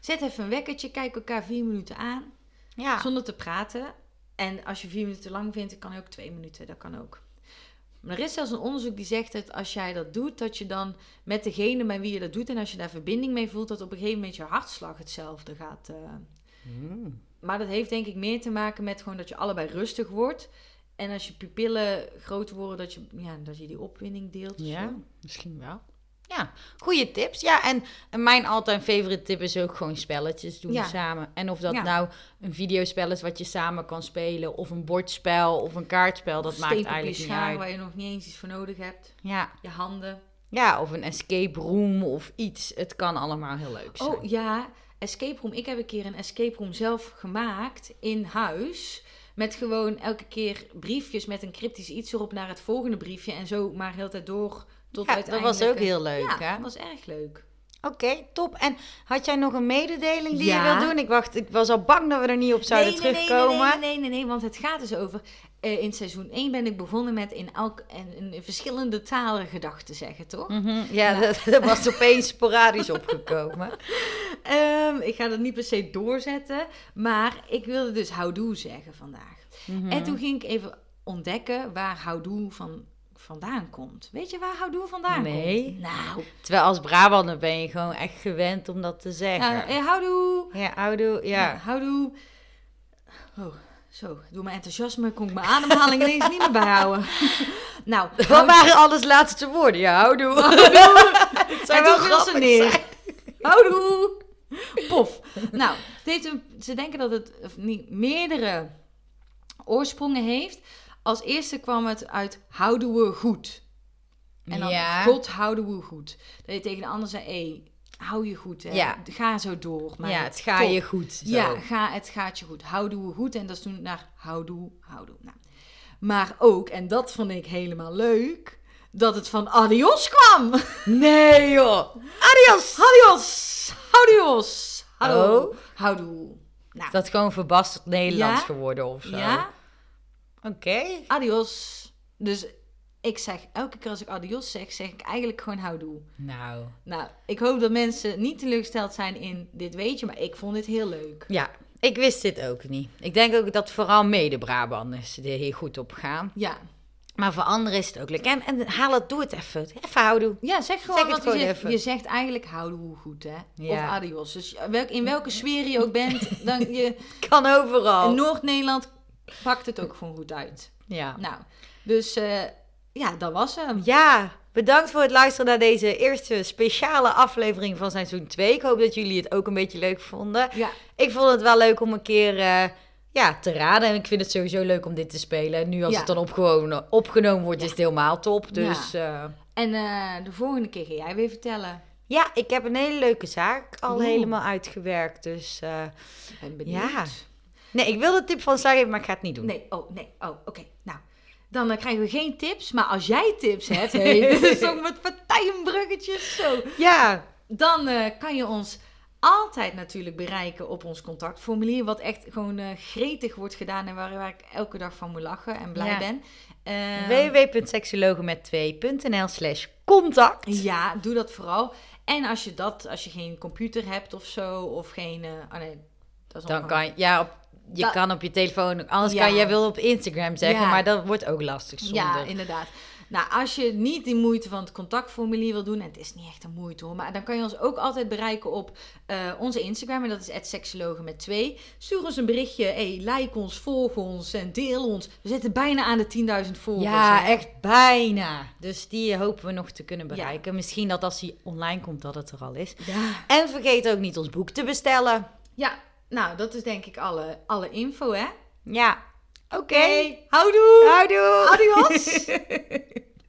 Zet even een wekkertje, kijk elkaar vier minuten aan, Ja. zonder te praten. En als je vier minuten te lang vindt, dan kan ook twee minuten, dat kan ook. Maar er is zelfs een onderzoek die zegt dat als jij dat doet, dat je dan met degene met wie je dat doet en als je daar verbinding mee voelt, dat op een gegeven moment je hartslag hetzelfde gaat. eh, Mm. Maar dat heeft denk ik meer te maken met gewoon dat je allebei rustig wordt. En als je pupillen groter worden, dat je, ja, dat je die opwinding deelt. Ja, misschien wel. Ja, goede tips. Ja, en, mijn altijd favorite tip is ook gewoon spelletjes doen Ja. samen. En of dat Ja. nou een videospel is wat je samen kan spelen, of een bordspel, of een kaartspel, dat maakt eigenlijk niet schaar, uit. waar je nog niet eens iets voor nodig hebt. Ja. Je handen. ja, of een escape room of iets. Het kan allemaal heel leuk zijn. Oh ja, escape room. Ik heb een keer een escape room zelf gemaakt in huis. Met gewoon elke keer briefjes met een cryptisch iets erop naar het volgende briefje. En zo maar heel tijd door tot Ja, dat uiteindelijk... was ook een- heel leuk, Ja, hè? dat was erg leuk. Oké, top. En had jij nog een mededeling die Ja. je wil doen? Ik wacht, ik was al bang dat we er niet op zouden nee, nee, terugkomen. Nee, nee, nee, nee, nee, want het gaat dus over... eh, in seizoen 1 ben ik begonnen met in, elk, in, in verschillende talen gedachten zeggen, toch? Mhm, Ja, Dat, dat was opeens sporadisch opgekomen. *laughs* Ehm, ik ga dat niet per se doorzetten, maar ik wilde dus houdoe zeggen vandaag. Mhm. En toen ging ik even ontdekken waar houdoe van vandaan komt. Weet je waar houdoe vandaan Nee. komt? Nou, Terwijl als Brabander ben je gewoon echt gewend om dat te zeggen. ja, eh, houdoe. Ja, oudoe, Ja, ja. houdoe. Oh, zo. Door mijn enthousiasme kon ik mijn ademhaling ineens niet meer bijhouden. *laughs* nou, Wat houdoe. waren alles laatste woorden? Ja, oudoe. *laughs* Het zou En wel grappig neer. zijn. Houdoe. Pof. Nou, het heeft een, ze denken dat het of niet, meerdere oorsprongen heeft. Als eerste kwam het uit houden we goed. En dan Ja. God houden we goed. Dat je tegen de ander zei, hou je goed. Hè? Ja. Ga zo door. Maar Ja, het gaat je goed. Zo. Ja, ga, het gaat je goed. Houden we goed. En dat is toen naar houdoe, houdoe. Nou. Maar ook, en dat vond ik helemaal leuk, dat het van Adios kwam. Nee joh. Adios. Adios! Adios! Hallo. Oh. Houdoe. Nou, Is dat gewoon verbasterd Nederlands Ja. geworden of zo? ja, Oké. adios. Dus ik zeg, elke keer als ik adios zeg, zeg ik eigenlijk gewoon houdoe. Nou. Nou, ik hoop dat mensen niet teleurgesteld zijn in dit weetje, maar ik vond dit heel leuk. Ja, ik wist dit ook niet. Ik denk ook dat vooral mede-Brabanders er hier goed op gaan. Ja, Maar voor anderen is het ook leuk. En, en haal het, doe het even. Even houden. ja zeg gewoon Zeg het je even. Je zegt eigenlijk houdoe goed, hè? Ja. Of adios. Dus welk, in welke sfeer je ook bent, *laughs* dan je, Kan overal. in Noord-Nederland pakt het ook gewoon goed uit. Ja. Nou, dus eh, ja, dat was hem. Ja, bedankt voor het luisteren naar deze eerste speciale aflevering van seizoen 2. Ik hoop dat jullie het ook een beetje leuk vonden. Ja, Ik vond het wel leuk om een keer eh, ja, te raden. En ik vind het sowieso leuk om dit te spelen. En nu als Ja. het dan opgewoon, opgenomen wordt, is het helemaal top. Dus ja. en eh, de volgende keer ga jij weer vertellen. ja, ik heb een hele leuke zaak al Oeh. helemaal uitgewerkt. Dus eh, Ik ben benieuwd. Ja. nee, ik wil de tip van Sarah maar ik ga het niet doen. Nee, oh, nee, oh, oké. Nou, dan eh, krijgen we geen tips. Maar als jij tips hebt, hey, *laughs* dit is ook met partijenbruggetjes zo. Ja, Dan eh, kan je ons altijd natuurlijk bereiken op ons contactformulier. Wat echt gewoon eh, gretig wordt gedaan en waar, waar ik elke dag van moet lachen en blij Ja. ben. Eh, www.seksologenmet2.nl slash contact. Ja, doe dat vooral. En als je dat, als je geen computer hebt of zo, of geen. oh nee, dat is Dan kan ja, op, je Dat- kan op je telefoon, anders Ja. kan jij wil op Instagram zeggen, Ja. maar dat wordt ook lastig zonder. Ja, inderdaad. Nou, als je niet die moeite van het contactformulier wil doen, en het is niet echt een moeite hoor, maar dan kan je ons ook altijd bereiken op eh, onze Instagram, en dat is seksologen met twee. Stuur ons een berichtje, hey, like ons, volg ons en deel ons. We zitten bijna aan de 10.000 volgers. Ja, hè? echt bijna. Dus die hopen we nog te kunnen bereiken. Misschien dat als die online komt, dat het er al is. Ja. En vergeet ook niet ons boek te bestellen. ja, nou, dat is denk ik alle, alle info, hè? Ja. Oké. Hey, houdoe! Houdoe. Adios! *laughs*